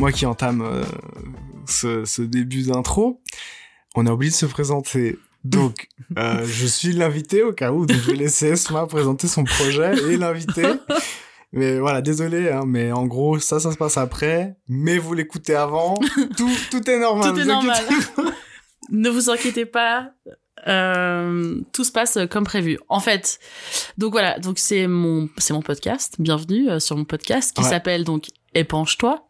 moi qui entame euh, ce, ce début d'intro. On a oublié de se présenter. Donc, euh, je suis l'invité au cas où, donc je vais laisser Esma présenter son projet et l'invité. Mais voilà, désolé, hein, mais en gros, ça, ça se passe après. Mais vous l'écoutez avant. Tout, tout est normal. Tout est normal. ne vous inquiétez pas. euh, tout se passe comme prévu. En fait, donc voilà, donc c'est mon c'est mon podcast. Bienvenue sur mon podcast qui Ouais. s'appelle donc Épanche-toi.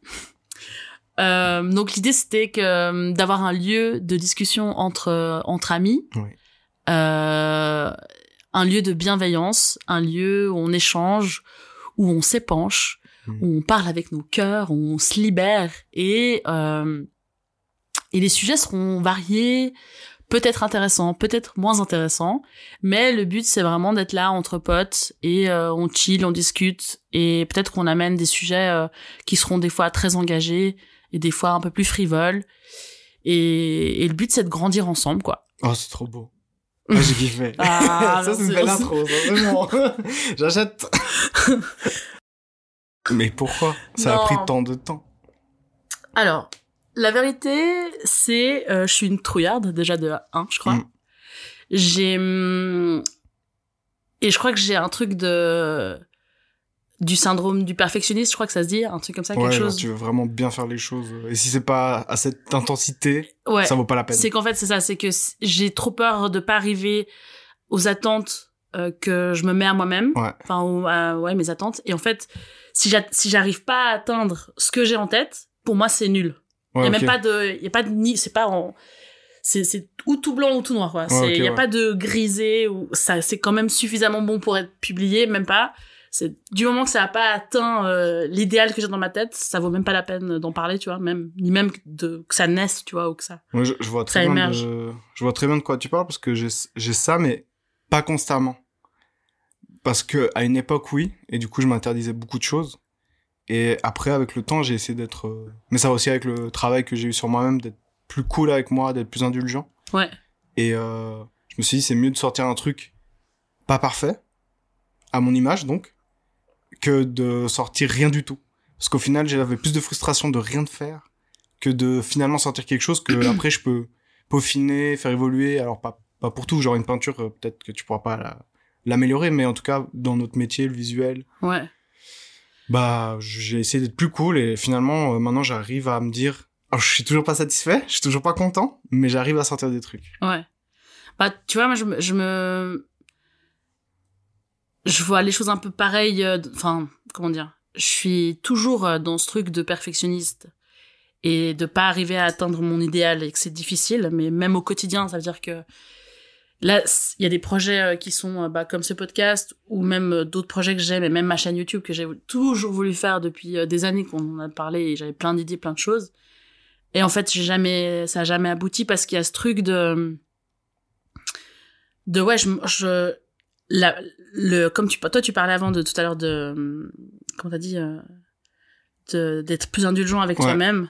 Euh, donc l'idée c'était que euh, d'avoir un lieu de discussion entre euh, entre amis, Ouais. euh, un lieu de bienveillance, un lieu où on échange, où on s'épanche, Mhm. où on parle avec nos cœurs, où on se libère et euh, et les sujets seront variés, peut-être intéressants, peut-être moins intéressants, mais le but c'est vraiment d'être là entre potes et euh, on chill, on discute et peut-être qu'on amène des sujets euh, qui seront des fois très engagés et des fois un peu plus frivoles. Et, et le but c'est de grandir ensemble quoi. Oh, c'est trop beau. Ah, j'ai kiffé. Ah, ça, c'est une belle intro, ça, vraiment. J'achète. Mais pourquoi? Ça Non. a pris tant de temps. Alors, la vérité, c'est, euh, je suis une trouillarde déjà de 1, je crois. Mm. J'ai hum, et je crois que j'ai un truc de du syndrome du perfectionniste, je crois que ça se dit, un truc comme ça, Ouais, quelque chose. tu veux vraiment bien faire les choses. Et si c'est pas à cette intensité, Ouais. ça vaut pas la peine. C'est qu'en fait, c'est ça, c'est que j'ai trop peur de pas arriver aux attentes euh, que je me mets à moi-même. Ouais. Enfin, à- ouais, mes attentes. Et en fait, si j'a- si j'arrive pas à atteindre ce que j'ai en tête, pour moi, c'est nul. Il Ouais, y a même pas de, il y a pas de ni, c'est pas en, c'est, ou tout blanc ou tout noir, quoi. Il y a ouais. pas de grisé ou ça, c'est quand même suffisamment bon pour être publié, même pas. C'est, du moment que ça a pas atteint euh, l'idéal que j'ai dans ma tête, ça vaut même pas la peine d'en parler, tu vois, même, ni même de, que ça naisse, tu vois, ou que ça. Je, je vois très bien de, je vois très bien de quoi tu parles parce que j'ai, j'ai ça, mais pas constamment. Parce que à une époque, oui, et du coup, je m'interdisais beaucoup de choses. Et après, avec le temps, j'ai essayé d'être, euh, mais ça va aussi avec le travail que j'ai eu sur moi-même, d'être plus cool avec moi, d'être plus indulgent. Ouais. Et euh, je me suis dit, c'est mieux de sortir un truc pas parfait, à mon image donc, que de sortir rien du tout. Parce qu'au final, j'avais plus de frustration de rien de faire que de finalement sortir quelque chose que après je peux peaufiner, faire évoluer. Alors pas, pas pour tout, genre une peinture, euh, peut-être que tu pourras pas la- l'améliorer, mais en tout cas, dans notre métier, le visuel, Ouais. bah j'ai essayé d'être plus cool et finalement, euh, maintenant j'arrive à me dire, alors, je suis toujours pas satisfait, je suis toujours pas content, mais j'arrive à sortir des trucs. Ouais. Bah, tu vois, moi, je je me, je vois les choses un peu pareilles. euh, Enfin, comment dire Je suis toujours euh, dans ce truc de perfectionniste et de pas arriver à atteindre mon idéal et que c'est difficile. Mais même au quotidien, ça veut dire que là, il y a des projets euh, qui sont bah, comme ce podcast ou même d'autres projets que j'aime et même ma chaîne YouTube que j'ai toujours voulu faire depuis des années qu'on en a parlé et j'avais plein d'idées, plein de choses. Et en fait, j'ai jamais, ça a jamais abouti parce qu'il y a ce truc de, de ouais, je, je la, le, comme tu, toi, tu parlais avant de tout à l'heure de, comment t'as dit, euh, d'être plus indulgent avec Ouais. toi-même.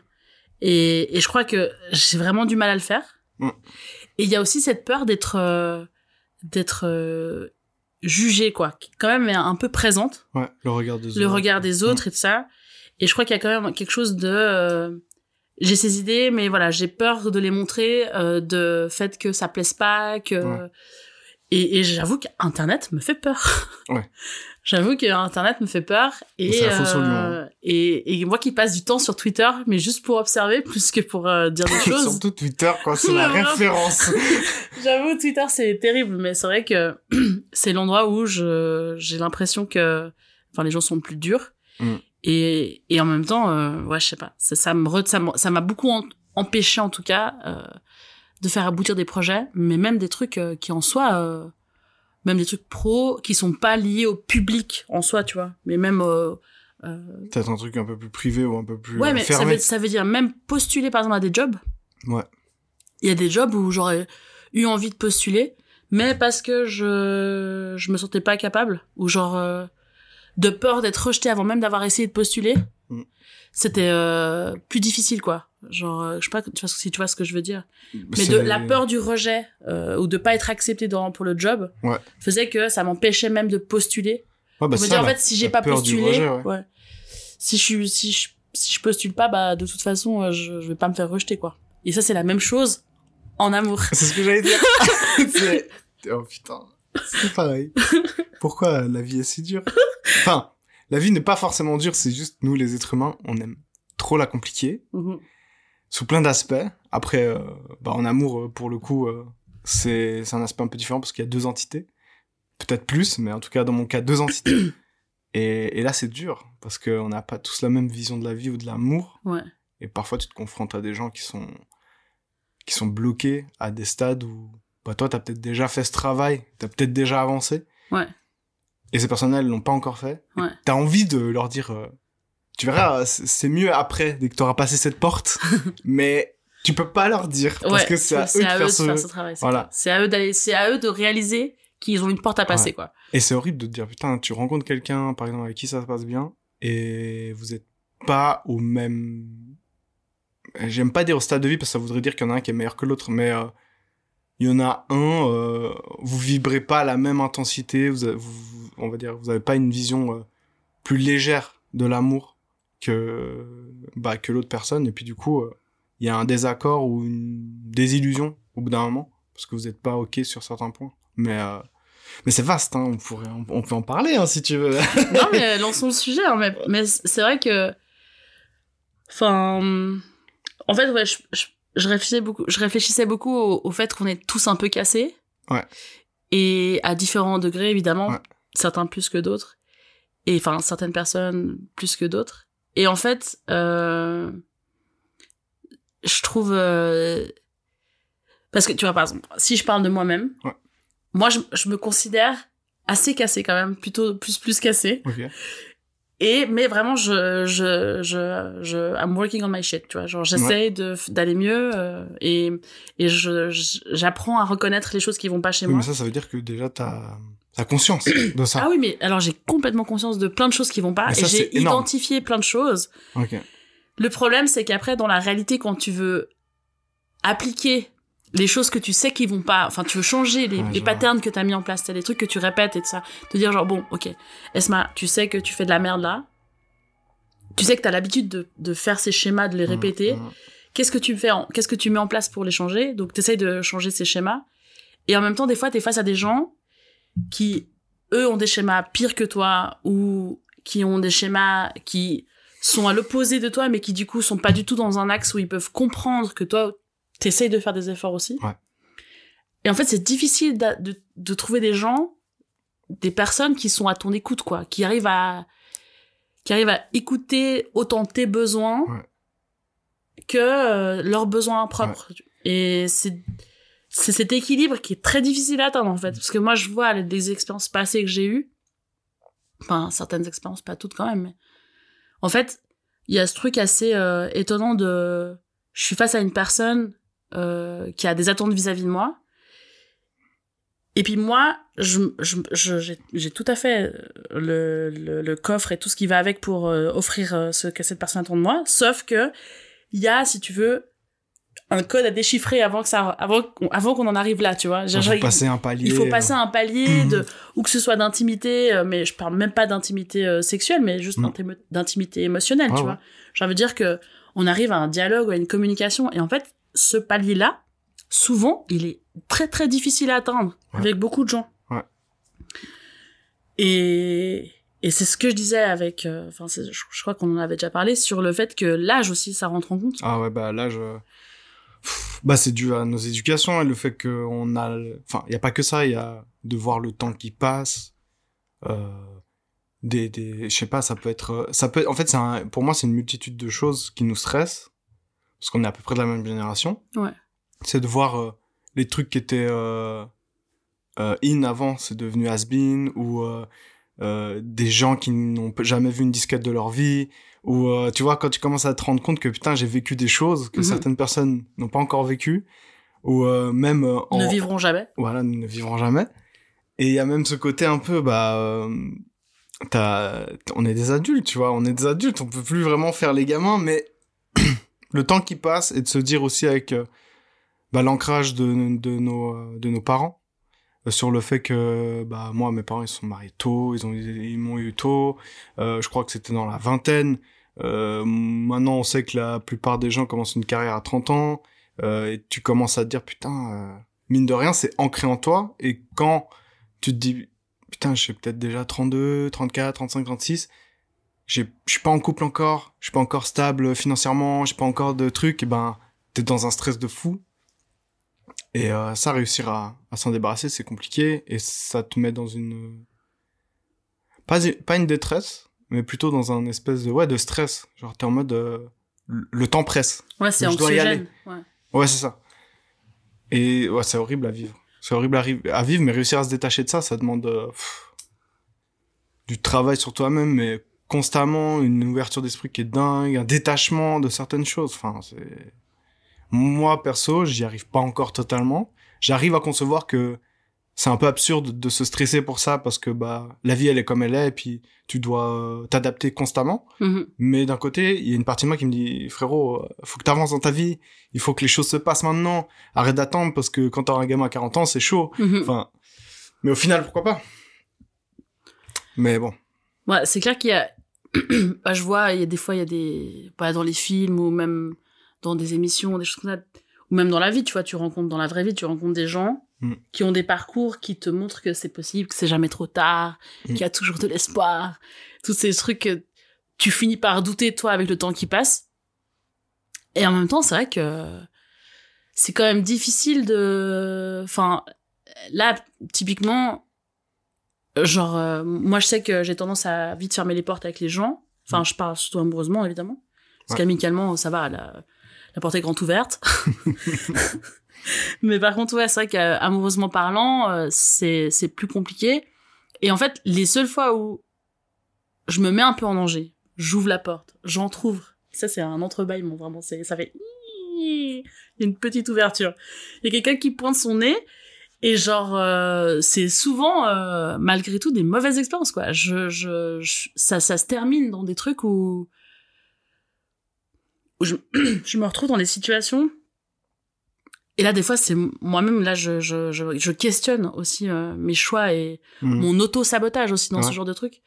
Et, et je crois que j'ai vraiment du mal à le faire. Mm. Et il y a aussi cette peur d'être, euh, d'être euh, jugé, quoi, qui quand même est un peu présente Ouais, le regard des le autres. regard des autres et tout ça. Et je crois qu'il y a quand même quelque chose de j'ai ces idées, mais voilà, j'ai peur de les montrer, de fait que ça plaise pas, que. Et, et j'avoue qu'Internet me fait peur. Ouais. J'avoue que Internet me fait peur et lion, euh, hein. et, et moi qui passe du temps sur Twitter, mais juste pour observer plus que pour euh, dire des choses. Surtout Twitter, quoi, c'est la référence. J'avoue, Twitter, c'est terrible, mais c'est vrai que c'est l'endroit où je, j'ai l'impression que, enfin, les gens sont plus durs. Mm. Et, et en même temps, euh, ouais, je sais pas, ça, ça me, re- ça m'a- ça m'a beaucoup en- empêché, en tout cas, euh, de faire aboutir des projets, mais même des trucs euh, qui en soi, euh, même des trucs pro qui sont pas liés au public en soi, tu vois, mais même, euh, euh, Peut-être un truc un peu plus privé ou un peu plus ouais, mais ça fermé. veut, ça veut dire même postuler, par exemple, à des jobs. Ouais. Il y a des jobs où j'aurais eu envie de postuler, mais parce que je je me sentais pas capable ou genre euh, de peur d'être rejeté avant même d'avoir essayé de postuler. Mm. C'était euh, plus difficile quoi. Genre euh, je sais pas si tu vois ce que je veux dire. Mais de la peur du rejet euh, ou de pas être accepté dans pour le job Ouais. faisait que ça m'empêchait même de postuler. Ouais, bah, Je me ça, dis en fait si j'ai pas postulé, rejet, ouais. ouais. Si je suis si je si je postule pas, bah de toute façon, euh, je, je vais pas me faire rejeter quoi. Et ça c'est la même chose en amour. C'est ce que j'allais dire. Oh putain, c'est pareil. Pourquoi la vie est si dure? Enfin, la vie n'est pas forcément dure, c'est juste nous les êtres humains, on aime trop la compliquer Mhm. Sous plein d'aspects. Après, euh, bah, en amour, euh, pour le coup, euh, c'est c'est un aspect un peu différent parce qu'il y a deux entités. Peut-être plus, mais en tout cas, dans mon cas, deux entités. Et, et là, c'est dur parce qu'on n'a pas tous la même vision de la vie ou de l'amour. Ouais. Et parfois, tu te confrontes à des gens qui sont, qui sont bloqués à des stades où, bah, toi, t'as peut-être déjà fait ce travail, t'as peut-être déjà avancé. Ouais. Et ces personnes-là, elles l'ont pas encore fait. Ouais. T'as envie de leur dire, euh, tu verras, c'est c'est mieux après, dès que t'auras passé cette porte. mais tu peux pas leur dire parce Ouais, que c'est à eux de à faire eux ce, de faire ce travail. c'est Voilà. clair. C'est à eux d'aller, c'est à eux de réaliser qu'ils ont une porte à passer Ouais. quoi. Et c'est horrible de te dire, putain, tu rencontres quelqu'un, par exemple, avec qui ça se passe bien, et vous êtes pas au même... J'aime pas dire au stade de vie, parce que ça voudrait dire qu'il y en a un qui est meilleur que l'autre, mais euh, il y en a un, euh, vous vibrez pas à la même intensité, vous, avez- vous- on va dire, vous avez pas une vision euh, plus légère de l'amour que, bah, que l'autre personne, et puis du coup, euh, il y a un désaccord ou une désillusion au bout d'un moment, parce que vous êtes pas ok sur certains points. Mais... euh, mais c'est vaste, hein, on, pourrait, on, on peut en parler hein, si tu veux. non mais lançons le sujet. hein, mais mais c'est vrai que, enfin, en fait ouais, je, je, je réfléchissais beaucoup, je réfléchissais beaucoup au, au fait qu'on est tous un peu cassés. Ouais. Et à différents degrés évidemment, Ouais. certains plus que d'autres, et enfin certaines personnes plus que d'autres. Et en fait, euh, je trouve euh, parce que tu vois par exemple, si je parle de moi-même, Ouais. moi je, je me considère assez cassé quand même, plutôt plus plus cassé. Et mais vraiment je je je je I'm working on my shit, tu vois, genre j'essaie de d'aller mieux euh, et et je j'apprends à reconnaître les choses qui vont pas chez Oui, moi. mais ça, ça veut dire que déjà, t'as as conscience de ça. Ah oui, mais alors j'ai complètement conscience de plein de choses qui vont pas et j'ai identifié plein de choses. Ok. Le problème c'est qu'après dans la réalité quand tu veux appliquer les choses que tu sais qui vont pas, enfin tu veux changer les, Ouais, les patterns que t'as mis en place, t'as des trucs que tu répètes et tout ça, te dire genre bon ok, Esma, tu sais que tu fais de la merde là, tu sais que t'as l'habitude de, de faire ces schémas, de les répéter, Mmh, mmh. qu'est-ce que tu fais qu'est-ce que tu mets en place pour les changer? Donc t'essayes de changer ces schémas. Et en même temps des fois t'es face à des gens qui eux ont des schémas pires que toi ou qui ont des schémas qui sont à l'opposé de toi mais qui du coup sont pas du tout dans un axe où ils peuvent comprendre que toi t'essayes de faire des efforts aussi Ouais. et en fait c'est difficile de, de trouver des gens des personnes qui sont à ton écoute quoi qui arrivent à qui arrivent à écouter autant tes besoins Ouais. que euh, leurs besoins propres. Et c'est c'est cet équilibre qui est très difficile à atteindre en fait, parce que moi je vois les, des expériences passées que j'ai eues, enfin certaines expériences, pas toutes quand même, mais en fait il y a ce truc assez euh, étonnant de, je suis face à une personne euh, qui a des attentes vis-à-vis de moi. Et puis moi, je, je, je- j'ai, j'ai tout à fait le, le, le coffre et tout ce qui va avec pour euh, offrir euh, ce que cette personne attend de moi, sauf que il y a, si tu veux, un code à déchiffrer avant que ça, avant, qu'on- avant qu'on en arrive là, tu vois. Il faut passer un palier. il faut passer un palier de, ou que ce soit d'intimité, euh, mais je parle même pas d'intimité euh, sexuelle, mais juste d'intim- d'intimité émotionnelle, Ouais, tu ouais. vois. Genre, veut dire que on arrive à un dialogue ou à une communication, et en fait, ce palier-là, souvent, il est très très difficile à atteindre Ouais. avec beaucoup de gens. Ouais. Et et c'est ce que je disais avec, euh, enfin, je, je crois qu'on en avait déjà parlé sur le fait que l'âge aussi, ça rentre en compte. Ah ouais, bah je... Pff, Bah c'est dû à nos éducations et le fait qu'on a... Enfin, il y a pas que ça, il y a de voir le temps qui passe. Euh, des, des... Je sais pas, ça peut être... Ça peut... En fait, c'est pour moi, c'est une multitude de choses qui nous stressent. Parce qu'on est à peu près de la même génération. Ouais. C'est de voir euh, les trucs qui étaient euh, euh, in avant, c'est devenu has-been. Ou des gens qui n'ont jamais vu une disquette de leur vie. Ou tu vois, quand tu commences à te rendre compte que putain, j'ai vécu des choses que Mhm. certaines personnes n'ont pas encore vécues. Ou même... en... Ne vivront jamais. Voilà, ne vivrons jamais. Et il y a même ce côté un peu, bah, t'as, on est des adultes, tu vois, on est des adultes, on peut plus vraiment faire les gamins, mais le temps qui passe et de se dire aussi avec euh, bah, l'ancrage de, nos de nos parents euh, sur le fait que bah moi mes parents ils sont mariés tôt, ils ont ils m'ont eu tôt, euh, je crois que c'était dans la vingtaine. Euh, maintenant, on sait que la plupart des gens commencent une carrière à 30 ans, euh, et tu commences à te dire, putain, euh, mine de rien, c'est ancré en toi, et quand tu te dis, putain, je suis peut-être déjà 32, 34, 35, 36, je suis pas en couple encore, je suis pas encore stable financièrement, j'ai pas encore de trucs, et ben, t'es dans un stress de fou. Et euh, ça, réussir à, à s'en débarrasser, c'est compliqué, et ça te met dans une... Pas, pas une détresse, mais plutôt dans un espèce de ouais de stress. Genre t'es en mode euh, le temps presse. Ouais c'est anxiogène ouais, ouais c'est ça. Et ouais c'est horrible à vivre. C'est horrible à, à, vivre mais réussir à se détacher de ça ça demande euh, du travail sur toi-même mais constamment une ouverture d'esprit qui est dingue un détachement de certaines choses enfin c'est moi perso j'y arrive pas encore totalement j'arrive à concevoir que c'est un peu absurde de se stresser pour ça parce que bah la vie elle est comme elle est et puis tu dois euh, t'adapter constamment. Mhm. Mais d'un côté, il y a une partie de moi qui me dit frérot, euh, faut que t'avances dans ta vie, il faut que les choses se passent maintenant. Arrête d'attendre parce que quand t'auras un gamin à 40 ans, c'est chaud. Mhm. Enfin, mais au final, pourquoi pas? Mais bon. Ouais, c'est clair qu'il y a bah, je vois, il y a des fois il y a des pas dans les films ou même dans des émissions, des choses comme ça ou même dans la vie, tu vois, tu rencontres dans la vraie vie, tu rencontres des gens Mm. qui ont des parcours qui te montrent que c'est possible, que c'est jamais trop tard, Mm. qu'il y a toujours de l'espoir. Tous ces trucs que tu finis par douter, toi, avec le temps qui passe. Et en même temps, c'est vrai que c'est quand même difficile de... Enfin, là, typiquement, genre, euh, moi, je sais que j'ai tendance à vite fermer les portes avec les gens. Enfin, Mm. je parle surtout amoureusement, évidemment. Parce Ouais. qu'amicalement, ça va, la, la porte est grande ouverte. Mais par contre, ouais, c'est vrai qu'amoureusement parlant, euh, c'est c'est plus compliqué. Et en fait, les seules fois où je me mets un peu en danger, j'ouvre la porte, j'entrouvre. Ça, c'est un entrebâillement, vraiment. C'est ça fait. Il y a une petite ouverture. Il y a quelqu'un qui pointe son nez. Et genre, euh, c'est souvent, euh, malgré tout, des mauvaises expériences, quoi. Je, je, je- ça, ça se termine dans des trucs où, où je, je me retrouve dans des situations et là, des fois, c'est moi-même, là, je, je, je, je questionne aussi euh, mes choix et Mm. mon auto-sabotage aussi dans ce genre de truc.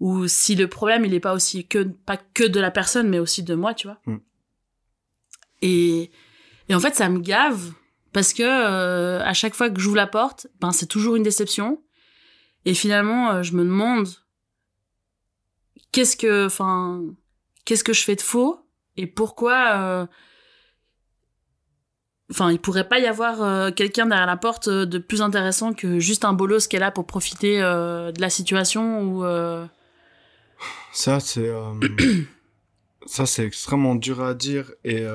Ou si le problème, il est pas aussi que, pas que de la personne, mais aussi de moi, tu vois. Mm. Et, et en fait, ça me gave parce que euh, à chaque fois que j'ouvre la porte, ben, c'est toujours une déception. Et finalement, euh, je me demande qu'est-ce que, enfin, qu'est-ce que je fais de faux et pourquoi, euh, Enfin, il pourrait pas y avoir euh, quelqu'un derrière la porte de plus intéressant que juste un bolos qui est là pour profiter de la situation ou. Ça, c'est ça, c'est extrêmement dur à dire. Et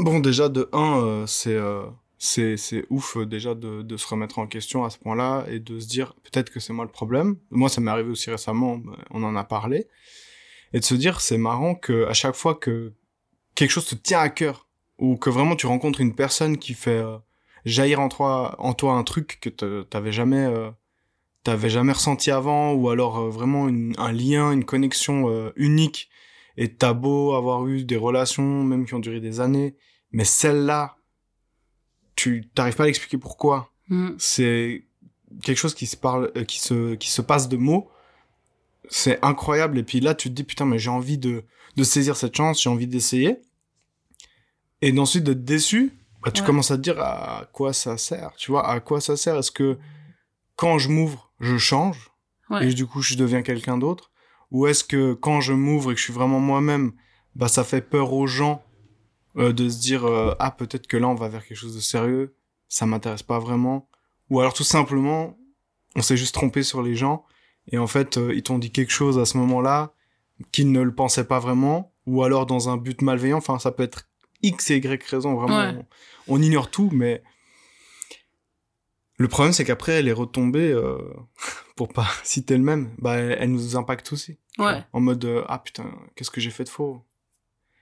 bon, déjà de un, euh, c'est euh, c'est c'est ouf euh, déjà de de se remettre en question à ce point-là et de se dire peut-être que c'est moi le problème. Moi, ça m'est arrivé aussi récemment. On en a parlé et de se dire c'est marrant que à chaque fois que quelque chose te tient à cœur ou que vraiment tu rencontres une personne qui fait euh, jaillir en toi en toi un truc que t'avais jamais euh, t'avais jamais ressenti avant ou alors vraiment un lien une connexion unique et t'as beau avoir eu des relations même qui ont duré des années mais celle-là tu t'arrives pas à l'expliquer pourquoi. Hmm. c'est quelque chose qui se parle euh, qui se qui se passe de mots. C'est incroyable. Et puis là tu te dis putain mais j'ai envie de de saisir cette chance j'ai envie d'essayer. Et ensuite d'être déçu bah tu Ouais. commences à te dire à quoi ça sert? Tu vois à quoi ça sert? Est-ce que quand je m'ouvre je change? Ouais. et du coup je deviens quelqu'un d'autre? Ou est-ce que quand je m'ouvre et que je suis vraiment moi-même bah ça fait peur aux gens euh, de se dire euh, ah peut-être que là on va vers quelque chose de sérieux. Ça m'intéresse pas vraiment. Ou alors tout simplement on s'est juste trompé sur les gens. Et en fait euh, ils t'ont dit quelque chose à ce moment-là qu'ils ne le pensaient pas vraiment. Ou alors dans un but malveillant. Enfin ça peut être x et y raison vraiment. Ouais. on, on ignore tout mais le problème c'est qu'après les retombées euh, pour pas citer le même. Bah elles nous impactent aussi. Ouais. en mode euh, ah putain qu'est-ce que j'ai fait de faux?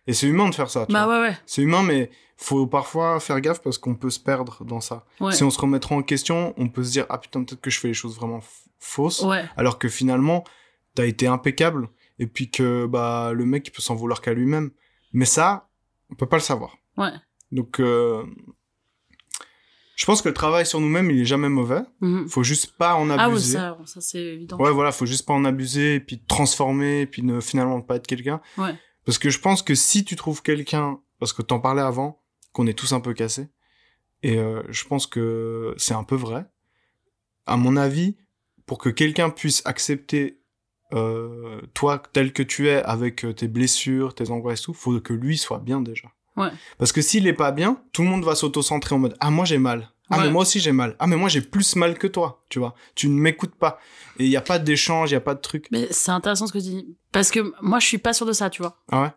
Et c'est humain de faire ça tu Bah vois. ouais, ouais. c'est humain mais faut parfois faire gaffe parce qu'on peut se perdre dans ça Ouais. si on se remettra en question on peut se dire ah putain peut-être que je fais les choses vraiment fausses Ouais. alors que finalement t'as été impeccable et puis que bah le mec il peut s'en vouloir qu'à lui-même mais ça on peut pas le savoir Ouais. donc euh, Je pense que le travail sur nous-mêmes, il est jamais mauvais. Mhm. Faut juste pas en Ah oui, abuser. ça, ça c'est évident. Ouais, voilà, faut juste pas en abuser, et puis transformer, et puis ne finalement pas être quelqu'un. Ouais. Parce que je pense que si tu trouves quelqu'un, parce que t'en parlais avant, qu'on est tous un peu cassés, et euh, je pense que c'est un peu vrai. À mon avis, pour que quelqu'un puisse accepter euh, toi tel que tu es, avec euh, tes blessures, tes angoisses, tout, faut que lui soit bien déjà. Ouais. Parce que s'il est pas bien, tout le monde va s'auto-centrer en mode ah moi j'ai mal. Ah Ouais. mais moi aussi j'ai mal. Ah mais moi j'ai plus mal que toi, tu vois. Tu ne m'écoutes pas. Et il y a pas d'échange, il y a pas de truc. Mais c'est intéressant ce que tu dis. Parce que moi, je suis pas sûre de ça, tu vois. Ah ouais?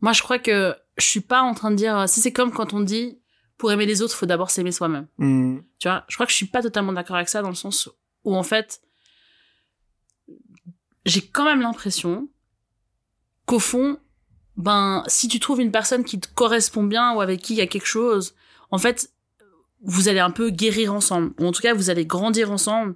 Moi, je crois que je suis pas en train de dire. Si c'est comme quand on dit pour aimer les autres, faut d'abord s'aimer soi-même. Hmm. Tu vois, je crois que je suis pas totalement d'accord avec ça dans le sens où en fait, j'ai quand même l'impression qu'au fond, ben, si tu trouves une personne qui te correspond bien ou avec qui il y a quelque chose, en fait, vous allez un peu guérir ensemble. Ou en tout cas, vous allez grandir ensemble.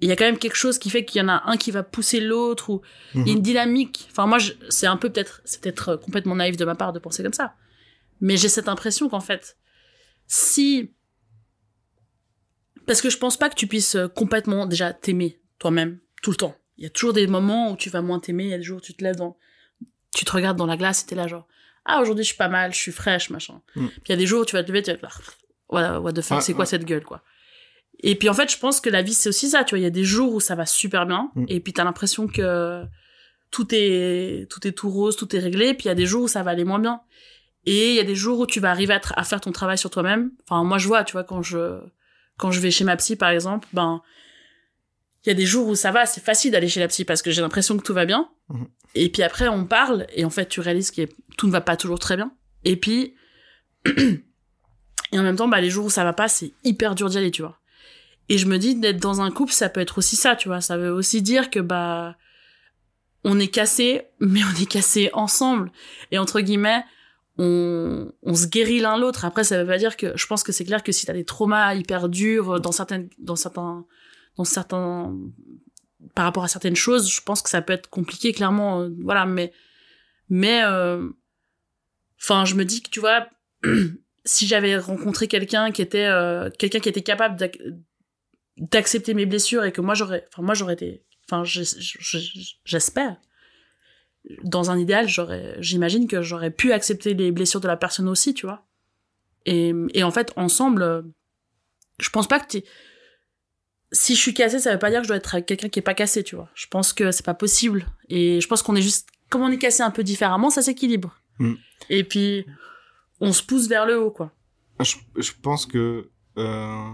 Et il y a quand même quelque chose qui fait qu'il y en a un qui va pousser l'autre ou une dynamique. Enfin, moi, c'est un peu peut-être, c'est peut-être euh, complètement naïf de ma part de penser comme ça. Mais j'ai cette impression qu'en fait, si, parce que je pense pas que tu puisses euh, complètement déjà t'aimer toi-même tout le temps. Il y a toujours des moments où tu vas moins t'aimer. Il y a des jours où tu te lèves dans, tu te regardes dans la glace et t'es là genre, ah aujourd'hui je suis pas mal, je suis fraîche machin. Mm. Puis il y a des jours où tu vas te lever, tu vas être là, what the fuck, c'est quoi cette gueule quoi. Et puis en fait, je pense que la vie c'est aussi ça, tu vois. Il y a des jours où ça va super bien, Mm. et puis t'as l'impression que tout est tout est tout rose, tout est réglé. Puis il y a des jours où ça va aller moins bien. Et il y a des jours où tu vas arriver à, faire ton travail sur toi-même. Enfin, moi je vois, tu vois, quand je quand je vais chez ma psy par exemple, ben il y a des jours où ça va, c'est facile d'aller chez la psy parce que j'ai l'impression que tout va bien. Mhm. Et puis après on parle et en fait tu réalises que tout ne va pas toujours très bien. Et puis et en même temps bah les jours où ça va pas, c'est hyper dur d'y aller, tu vois. Et je me dis d'être dans un couple, ça peut être aussi ça, tu vois. Ça veut aussi dire que bah on est cassé, mais on est cassé ensemble. Et entre guillemets, on, on se guérit l'un l'autre. Après, ça veut pas dire que je pense que c'est clair que si t'as des traumas hyper durs dans certaines, dans certains, dans certains, par rapport à certaines choses, je pense que ça peut être compliqué, clairement. euh, voilà, mais, mais, euh, enfin, je me dis que tu vois, si j'avais rencontré quelqu'un qui était, euh, quelqu'un qui était capable d'ac- d'accepter mes blessures et que moi j'aurais, enfin moi j'aurais été, enfin je- je- je- j'espère dans un idéal, j'aurais, j'imagine que j'aurais pu accepter les blessures de la personne aussi, tu vois. Et, et en fait, ensemble, euh, je pense pas que. Si je suis cassée, ça veut pas dire que je dois être avec quelqu'un qui est pas cassé, tu vois. Je pense que c'est pas possible. Et je pense qu'on est juste, comme on est cassé un peu différemment, ça s'équilibre. Mm. Et puis, on se pousse vers le haut, quoi. Je, je pense que, euh,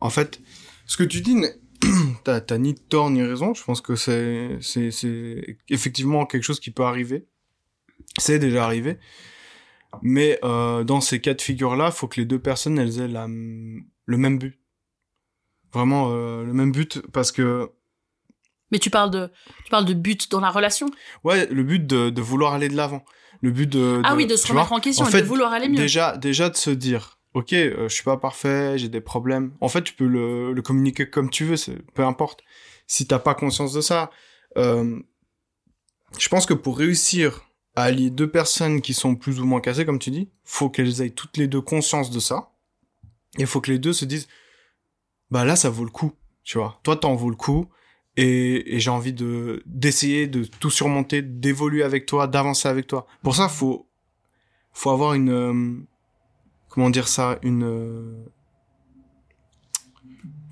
en fait, ce que tu dis, t'as ni tort ni raison. Je pense que c'est c'est c'est effectivement quelque chose qui peut arriver. C'est déjà arrivé. Mais euh, dans ces cas de figure-là, faut que les deux personnes elles aient la, le même but. Vraiment euh, le même but parce que Mais tu parles de, tu parles de but dans la relation? ouais le but de, de vouloir aller de l'avant. Le but de, ah de- oui, de se remettre vois, en question en et fait, de vouloir aller mieux. Déjà, déjà de se dire, ok, euh, je suis pas parfait, j'ai des problèmes. En fait, tu peux le, le communiquer comme tu veux, peu importe. Si t'as pas conscience de ça, euh, je pense que pour réussir à allier deux personnes qui sont plus ou moins cassées, comme tu dis, faut qu'elles aient toutes les deux conscience de ça. Et faut que les deux se disent, bah là, ça vaut le coup, tu vois. Toi, t'en vaut le coup. Et, et j'ai envie de d'essayer de tout surmonter, d'évoluer avec toi, d'avancer avec toi. Pour ça, faut faut avoir une euh, comment dire ça, une euh,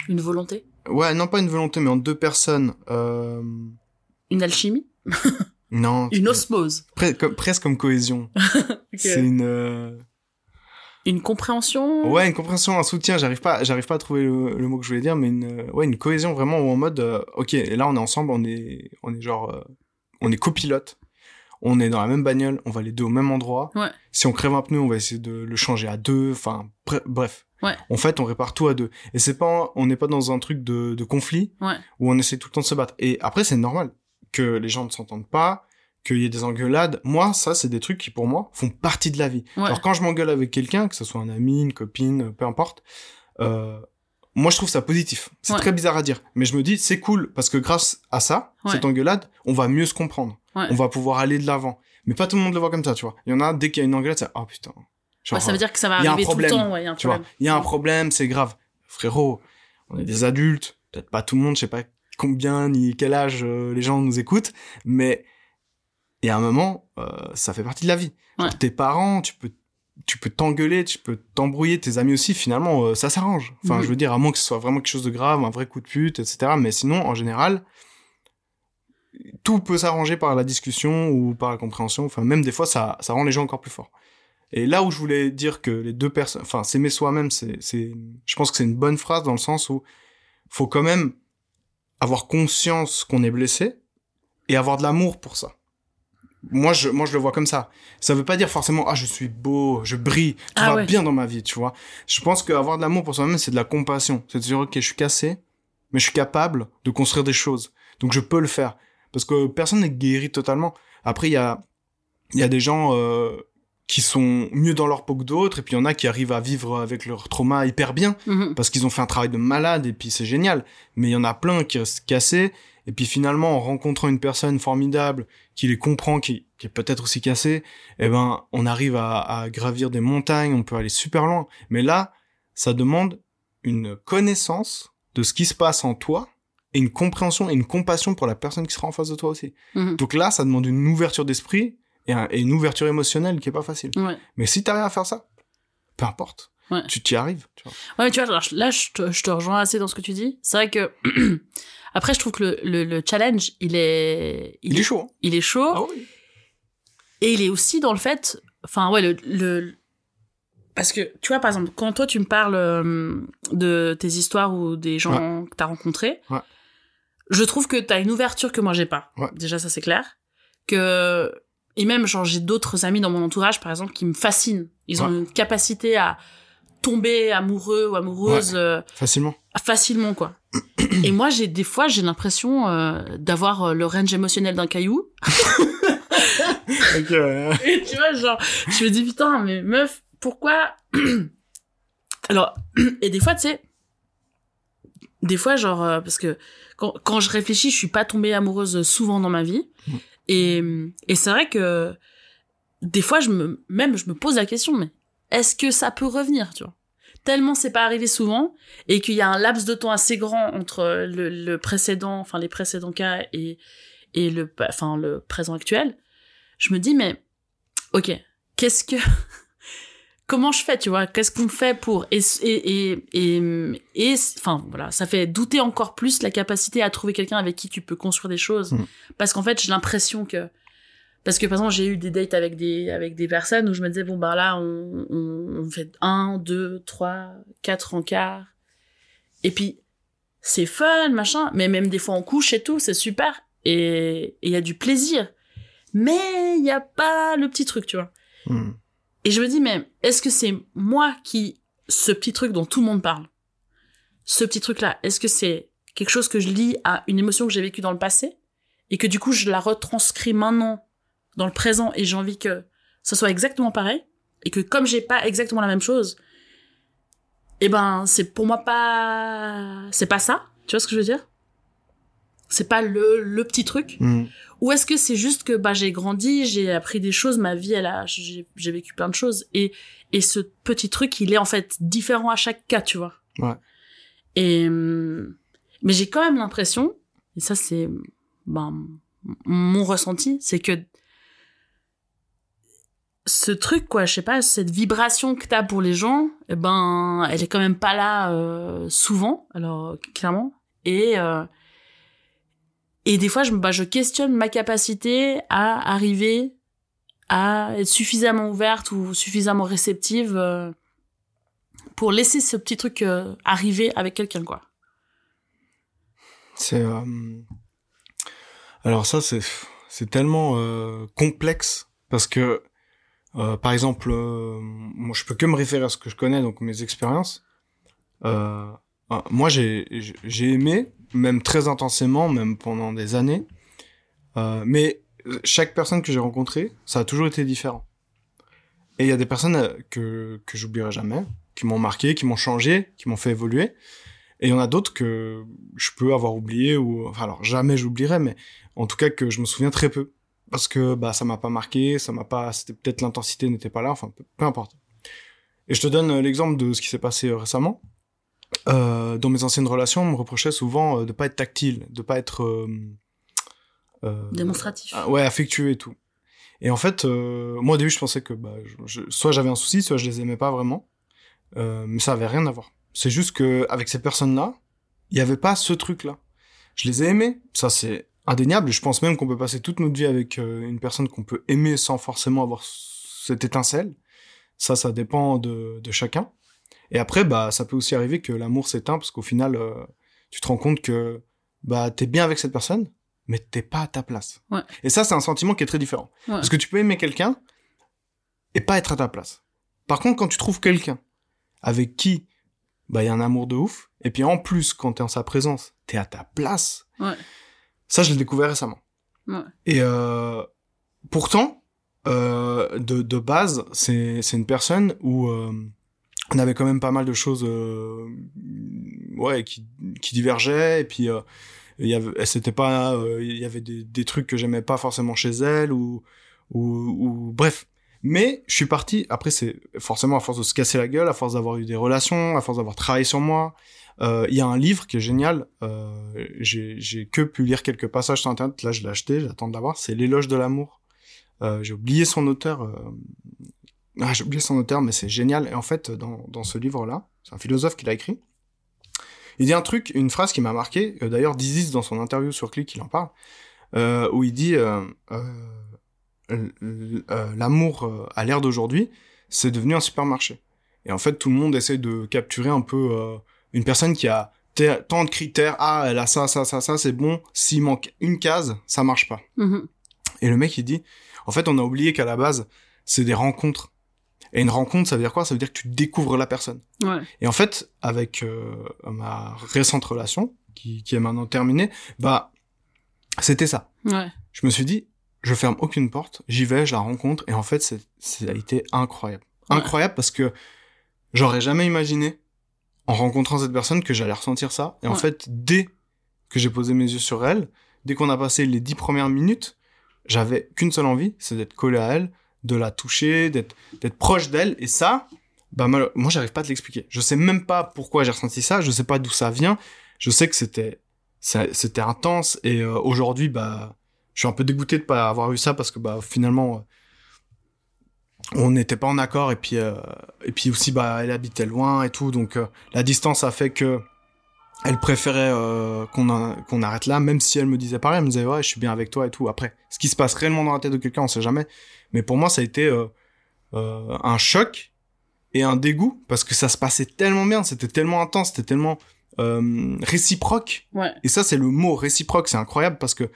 Une volonté, ouais, non pas une volonté, mais en deux personnes. Euh, une alchimie, non, une osmose, pre- comme- presque comme cohésion. C'est une une compréhension. ouais, une compréhension, un soutien. J'arrive pas, j'arrive pas à trouver le, le mot que je voulais dire, mais une ouais, une cohésion vraiment où en mode euh, ok, là on est ensemble, on est on est genre euh, on est copilote. On est dans la même bagnole, on va les deux au même endroit. Ouais. Si on crève un pneu, on va essayer de le changer à deux. Enfin, bre- bref. Ouais. En fait, on répare tout à deux. Et c'est pas, on n'est pas dans un truc de, de conflit Ouais. où on essaie tout le temps de se battre. Et après, c'est normal que les gens ne s'entendent pas, qu'il y ait des engueulades. Moi, ça, c'est des trucs qui, pour moi, font partie de la vie. Ouais. Alors, quand je m'engueule avec quelqu'un, que ce soit un ami, une copine, peu importe, euh, moi, je trouve ça positif. C'est Ouais. très bizarre à dire. Mais je me dis, c'est cool, parce que grâce à ça, Ouais. cette engueulade, on va mieux se comprendre. Ouais. On va pouvoir aller de l'avant. Mais pas tout le monde le voit comme ça, tu vois. Il y en a, dès qu'il y a une engueulade, c'est, oh putain. Ça veut dire que ça va arriver tout le temps, ouais, il y a un tu vois, problème. il y a un problème, c'est grave. frérot, on est des adultes, peut-être pas tout le monde, je sais pas combien ni quel âge euh, les gens nous écoutent, mais y a un moment, euh, ça fait partie de la vie. Ouais. Tes parents, tu peux tu peux t'engueuler, tu peux t'embrouiller, tes amis aussi, finalement, euh, ça s'arrange. Enfin, je veux dire, à moins que ce soit vraiment quelque chose de grave, un vrai coup de pute, etc. Mais sinon, en général, tout peut s'arranger par la discussion ou par la compréhension. Enfin, même des fois, ça, ça rend les gens encore plus forts. Et là où je voulais dire que les deux personnes, enfin, s'aimer soi-même, c'est, c'est, je pense que c'est une bonne phrase dans le sens où faut quand même avoir conscience qu'on est blessé et avoir de l'amour pour ça. Moi, je, moi, je le vois comme ça. Ça veut pas dire forcément, ah, je suis beau, je brille, tout Ah va ouais. bien dans ma vie, tu vois. Je pense qu'avoir de l'amour pour soi-même, c'est de la compassion. C'est de dire, ok, je suis cassé, mais je suis capable de construire des choses. Donc, je peux le faire. Parce que personne n'est guéri totalement. Après, il y a, il y a des gens, euh, qui sont mieux dans leur peau que d'autres, et puis il y en a qui arrivent à vivre avec leur trauma hyper bien Mhm. parce qu'ils ont fait un travail de malade et puis c'est génial. Mais il y en a plein qui restent cassés et puis finalement en rencontrant une personne formidable qui les comprend, qui, qui est peut-être aussi cassée, eh ben on arrive à, à gravir des montagnes, on peut aller super loin. Mais là, ça demande une connaissance de ce qui se passe en toi et une compréhension et une compassion pour la personne qui sera en face de toi aussi. Mhm. Donc là, ça demande une ouverture d'esprit et, un- et une ouverture émotionnelle qui est pas facile. Ouais. Mais si t'arrives à faire ça, peu importe, Ouais. tu t'y arrives. Tu vois. Ouais, mais tu vois, alors, là, je te, je te rejoins assez dans ce que tu dis. C'est vrai que, après, je trouve que le, le, le challenge, il est, Il est chaud. hein. il est chaud. Ah oui. Et il est aussi dans le fait, enfin, ouais, le, le, parce que, tu vois, par exemple, quand toi, tu me parles euh, de tes histoires ou des gens que t'as rencontrés, Ouais. je trouve que t'as une ouverture que moi, j'ai pas. Ouais. Déjà, ça, c'est clair. Que, et même, genre, j'ai d'autres amis dans mon entourage, par exemple, qui me fascinent. Ils ont Ouais. une capacité à tomber amoureux ou amoureuse euh, Facilement. facilement quoi. Et moi j'ai des fois j'ai l'impression euh, d'avoir euh, le range émotionnel d'un caillou. Ok, ouais. Et tu vois genre je me dis putain mais meuf pourquoi Alors et des fois tu sais des fois genre euh, parce que quand, quand je réfléchis je suis pas tombée amoureuse souvent dans ma vie Mm. Et et c'est vrai que des fois je me même je me pose la question mais est-ce que ça peut revenir tu vois? Tellement c'est pas arrivé souvent et qu'il y a un laps de temps assez grand entre le, le précédent enfin les précédents cas et et le enfin le présent actuel. Je me dis mais ok qu'est-ce que comment je fais tu vois qu'est-ce qu'on fait pour et et et et, enfin voilà ça fait douter encore plus la capacité à trouver quelqu'un avec qui tu peux construire des choses. Mhm. parce qu'en fait j'ai l'impression que parce que par exemple j'ai eu des dates avec des avec des personnes où je me disais bon bah là on on, on fait un deux trois quatre encarts et puis c'est fun machin mais même des fois on couche et tout c'est super. Et il y a du plaisir. Mais il y a pas le petit truc tu vois. Hmm. Et je me dis, mais est-ce que c'est moi qui, ce petit truc dont tout le monde parle, ce petit truc-là, est-ce que c'est quelque chose que je lis à une émotion que j'ai vécue dans le passé et que du coup je la retranscris maintenant dans le présent et j'ai envie que ça soit exactement pareil et que comme j'ai pas exactement la même chose, eh ben c'est pour moi pas, c'est pas ça, tu vois ce que je veux dire? C'est pas le le petit truc. Hmm. Ou est-ce que c'est juste que bah j'ai grandi, j'ai appris des choses, ma vie elle a j'ai j'ai vécu plein de choses et et ce petit truc il est en fait différent à chaque cas, tu vois. Ouais. Et mais j'ai quand même l'impression et ça c'est ben mon ressenti, c'est que ce truc quoi, je sais pas, cette vibration que t'as pour les gens, eh ben elle est quand même pas là euh, souvent, alors clairement et euh, et des fois, bah, je questionne ma capacité à arriver à être suffisamment ouverte ou suffisamment réceptive euh, pour laisser ce petit truc euh, arriver avec quelqu'un, quoi. C'est euh, alors ça c'est c'est tellement complexe parce que par exemple moi je peux que me référer à ce que je connais donc mes expériences. Euh, moi j'ai- j'ai aimé même très intensément même pendant des années euh, mais chaque personne que j'ai rencontrée ça a toujours été différent. Et il y a des personnes euh, que que j'oublierai jamais qui m'ont marqué, qui m'ont changé, qui m'ont fait évoluer. Et il y en a d'autres que je peux avoir oublié ou enfin alors jamais j'oublierai mais en tout cas que je me souviens très peu parce que bah ça m'a pas marqué, ça m'a pas c'était peut-être l'intensité n'était pas là, enfin peu, importe. Et je te donne euh, l'exemple de ce qui s'est passé euh, récemment. Euh, dans mes anciennes relations, on me reprochait souvent euh, de pas être tactile, de pas être euh, euh, Démonstratif. ah, ouais, affectueux et tout. Et en fait, euh, moi au début, je pensais que bah, je- je- soit j'avais un souci, soit je les aimais pas vraiment, Euh, mais ça avait rien à voir. C'est juste que avec ces personnes-là, il y avait pas ce truc-là. Je les ai aimés, ça c'est indéniable. Je pense même qu'on peut passer toute notre vie avec une personne qu'on peut aimer sans forcément avoir cette étincelle. Ça, ça dépend de, de chacun. Et après, bah, ça peut aussi arriver que l'amour s'éteint parce qu'au final, euh, tu te rends compte que bah, t'es bien avec cette personne, mais t'es pas à ta place. Ouais. Et ça, c'est un sentiment qui est très différent. Ouais. Parce que tu peux aimer quelqu'un et pas être à ta place. Par contre, quand tu trouves quelqu'un avec qui bah, il y a un amour de ouf, et puis en plus, quand t'es en sa présence, t'es à ta place, Ouais. ça, je l'ai découvert récemment. Et euh, pourtant, euh, de, de base, c'est c'est une personne où on avait quand même pas mal de choses euh, ouais, qui, qui divergeaient, et puis euh, c'était pas, euh, il y avait des, des trucs que j'aimais pas forcément chez elle, ou, ou, ou bref. Mais je suis parti, après c'est forcément à force de se casser la gueule, à force d'avoir eu des relations, à force d'avoir travaillé sur moi. Euh, Il y a un livre qui est génial, euh, j'ai que pu lire quelques passages sur internet, là je l'ai acheté, j'attends de l'avoir, c'est L'éloge de l'amour. J'ai oublié son auteur. Ah, j'ai oublié son auteur, mais c'est génial. Et en fait, dans, dans ce livre-là, c'est un philosophe qui l'a écrit, il dit un truc, une phrase qui m'a marqué, euh, d'ailleurs Dizis dans son interview sur Click, il en parle, euh, où il dit euh, l'amour à l'ère d'aujourd'hui, c'est devenu un supermarché. Et en fait, tout le monde essaie de capturer un peu une personne qui a tant de critères, ah, elle a ça, ça, ça, ça, c'est bon, s'il manque une case, ça marche pas. Mhm. Et le mec, il dit, en fait, on a oublié qu'à la base, c'est des rencontres. Et une rencontre, ça veut dire quoi? Ça veut dire que tu découvres la personne. Ouais. Et en fait, avec euh, ma récente relation, qui, qui est maintenant terminée, bah, c'était ça. Ouais. Je me suis dit, je ferme aucune porte, j'y vais, je la rencontre, et en fait, c'est, ça a été incroyable. Ouais. Incroyable parce que j'aurais jamais imaginé, en rencontrant cette personne, que j'allais ressentir ça. Et en fait, dès que j'ai posé mes yeux sur elle, dès qu'on a passé les dix premières minutes, j'avais qu'une seule envie, c'est d'être collé à elle, de la toucher, d'être, d'être proche d'elle, et ça, bah, mal- moi, j'arrive pas à te l'expliquer. Je sais même pas pourquoi j'ai ressenti ça, je sais pas d'où ça vient, je sais que c'était, c'était intense, et euh, aujourd'hui, bah, je suis un peu dégoûté de pas avoir eu ça parce que bah finalement euh, on n'était pas en accord. Et puis euh, et puis aussi bah elle habitait loin et tout. Donc la distance a fait que elle préférait euh, qu'on arrête là même si elle me disait pareil elle me disait ouais je suis bien avec toi et tout après ce qui se passe réellement dans la tête de quelqu'un on sait jamais mais pour moi ça a été euh, euh, un choc et un dégoût parce que ça se passait tellement bien c'était tellement intense c'était tellement réciproque Ouais. et ça, c'est le mot réciproque. C'est incroyable parce que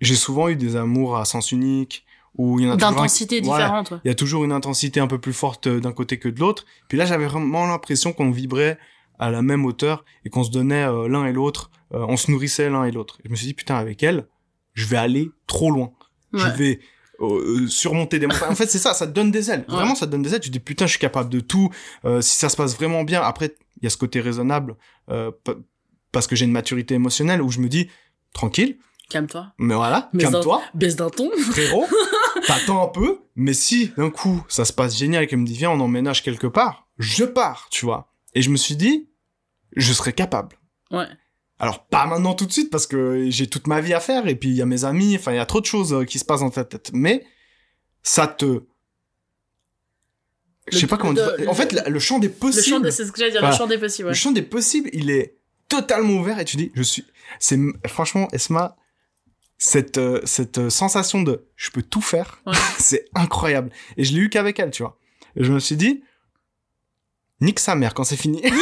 j'ai souvent eu des amours à sens unique où il y en a un- D'intensité Voilà. différente, ouais. Il y a toujours une intensité un peu plus forte d'un côté que de l'autre. Puis là, j'avais vraiment l'impression qu'on vibrait à la même hauteur et qu'on se donnait euh, l'un et l'autre, euh, on se nourrissait l'un et l'autre. Je me suis dit, putain, avec elle, je vais aller trop loin. Je vais euh, euh, surmonter des montagnes. En fait, c'est ça, ça te donne des ailes. Ouais. Vraiment, ça te donne des ailes. Tu te dis, putain, je suis capable de tout. Euh, si ça se passe vraiment bien, après, il y a ce côté raisonnable, euh, pa- parce que j'ai une maturité émotionnelle où je me dis, tranquille, Calme-toi. mais voilà, calme-toi, Baisse d'un ton. frérot, t'attends un peu, mais si d'un coup ça se passe génial et qu'elle me dit viens on emménage quelque part, je pars, tu vois. Et je me suis dit, je serais capable. Ouais. Alors pas maintenant tout de suite parce que j'ai toute ma vie à faire et puis il y a mes amis, enfin il y a trop de choses euh, qui se passent dans ta tête. Mais ça te, je sais Le- pas comment le- dire. En fait, le champ des Le possibles. champ des, c'est ce que j'allais dire, Voilà. le champ des possibles, ouais. Le champ des possibles, il est totalement ouvert et tu dis, je suis, c'est, franchement, Esma, cette, euh, cette euh, sensation de, je peux tout faire, Ouais. c'est incroyable. Et je l'ai eu qu'avec elle, tu vois. Et je me suis dit, nique sa mère quand c'est fini.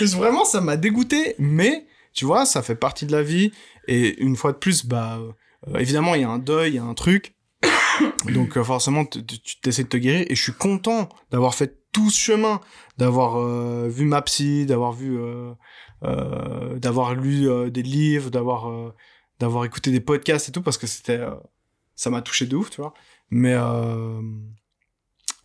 Vraiment, ça m'a dégoûté, mais, tu vois, ça fait partie de la vie. Et une fois de plus, bah, euh, évidemment, il y a un deuil, il y a un truc. Donc euh, forcément, tu t'essaies de te guérir. Et je suis content d'avoir fait tout ce chemin, d'avoir euh, vu ma psy, d'avoir vu, euh, d'avoir lu des livres, d'avoir, d'avoir écouté des podcasts et tout, parce que c'était, ça m'a touché de ouf, tu vois. Mais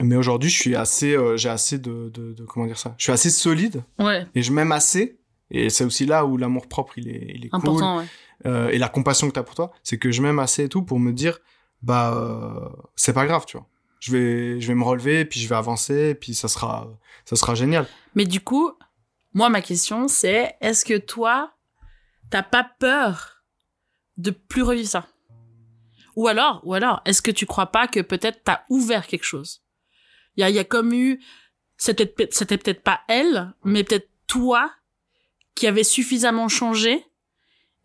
mais aujourd'hui, je suis assez, euh, j'ai assez de, de, de comment dire ça? Je suis assez solide Ouais. et je m'aime assez. Et c'est aussi là où l'amour propre, il est, il est cool Important, ouais. euh, et la compassion que t'as pour toi, c'est que je m'aime assez et tout pour me dire, bah, euh, c'est pas grave, tu vois. Je vais, je vais me relever, puis je vais avancer, puis ça sera, ça sera génial. Mais du coup, moi, ma question, c'est est-ce que toi, t'as pas peur de plus revivre ça? Ou alors, ou alors, est-ce que tu crois pas que peut-être t'as ouvert quelque chose? Il y a, comme eu, c'était peut- c'était peut-être pas elle, mais peut-être toi qui avait suffisamment changé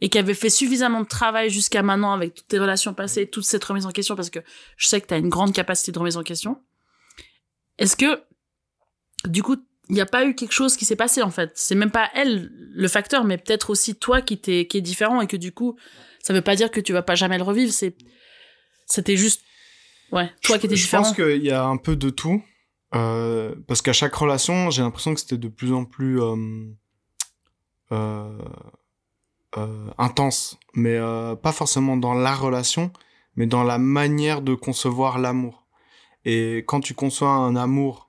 et qui avait fait suffisamment de travail jusqu'à maintenant avec toutes tes relations passées, toute cette remise en question, parce que je sais que t'as une grande capacité de remise en question. Est-ce que, du coup, il n'y a pas eu quelque chose qui s'est passé en fait? C'est même pas elle le facteur, mais peut-être aussi toi qui t'es qui est différent et que du coup, ça veut pas dire que tu vas pas jamais le revivre. C'est c'était juste ouais toi qui étais je différent. pense qu'il y a un peu de tout. Euh, parce qu'à chaque relation, j'ai l'impression que c'était de plus en plus euh, euh, intense. Mais pas forcément dans la relation, mais dans la manière de concevoir l'amour. Et quand tu conçois un amour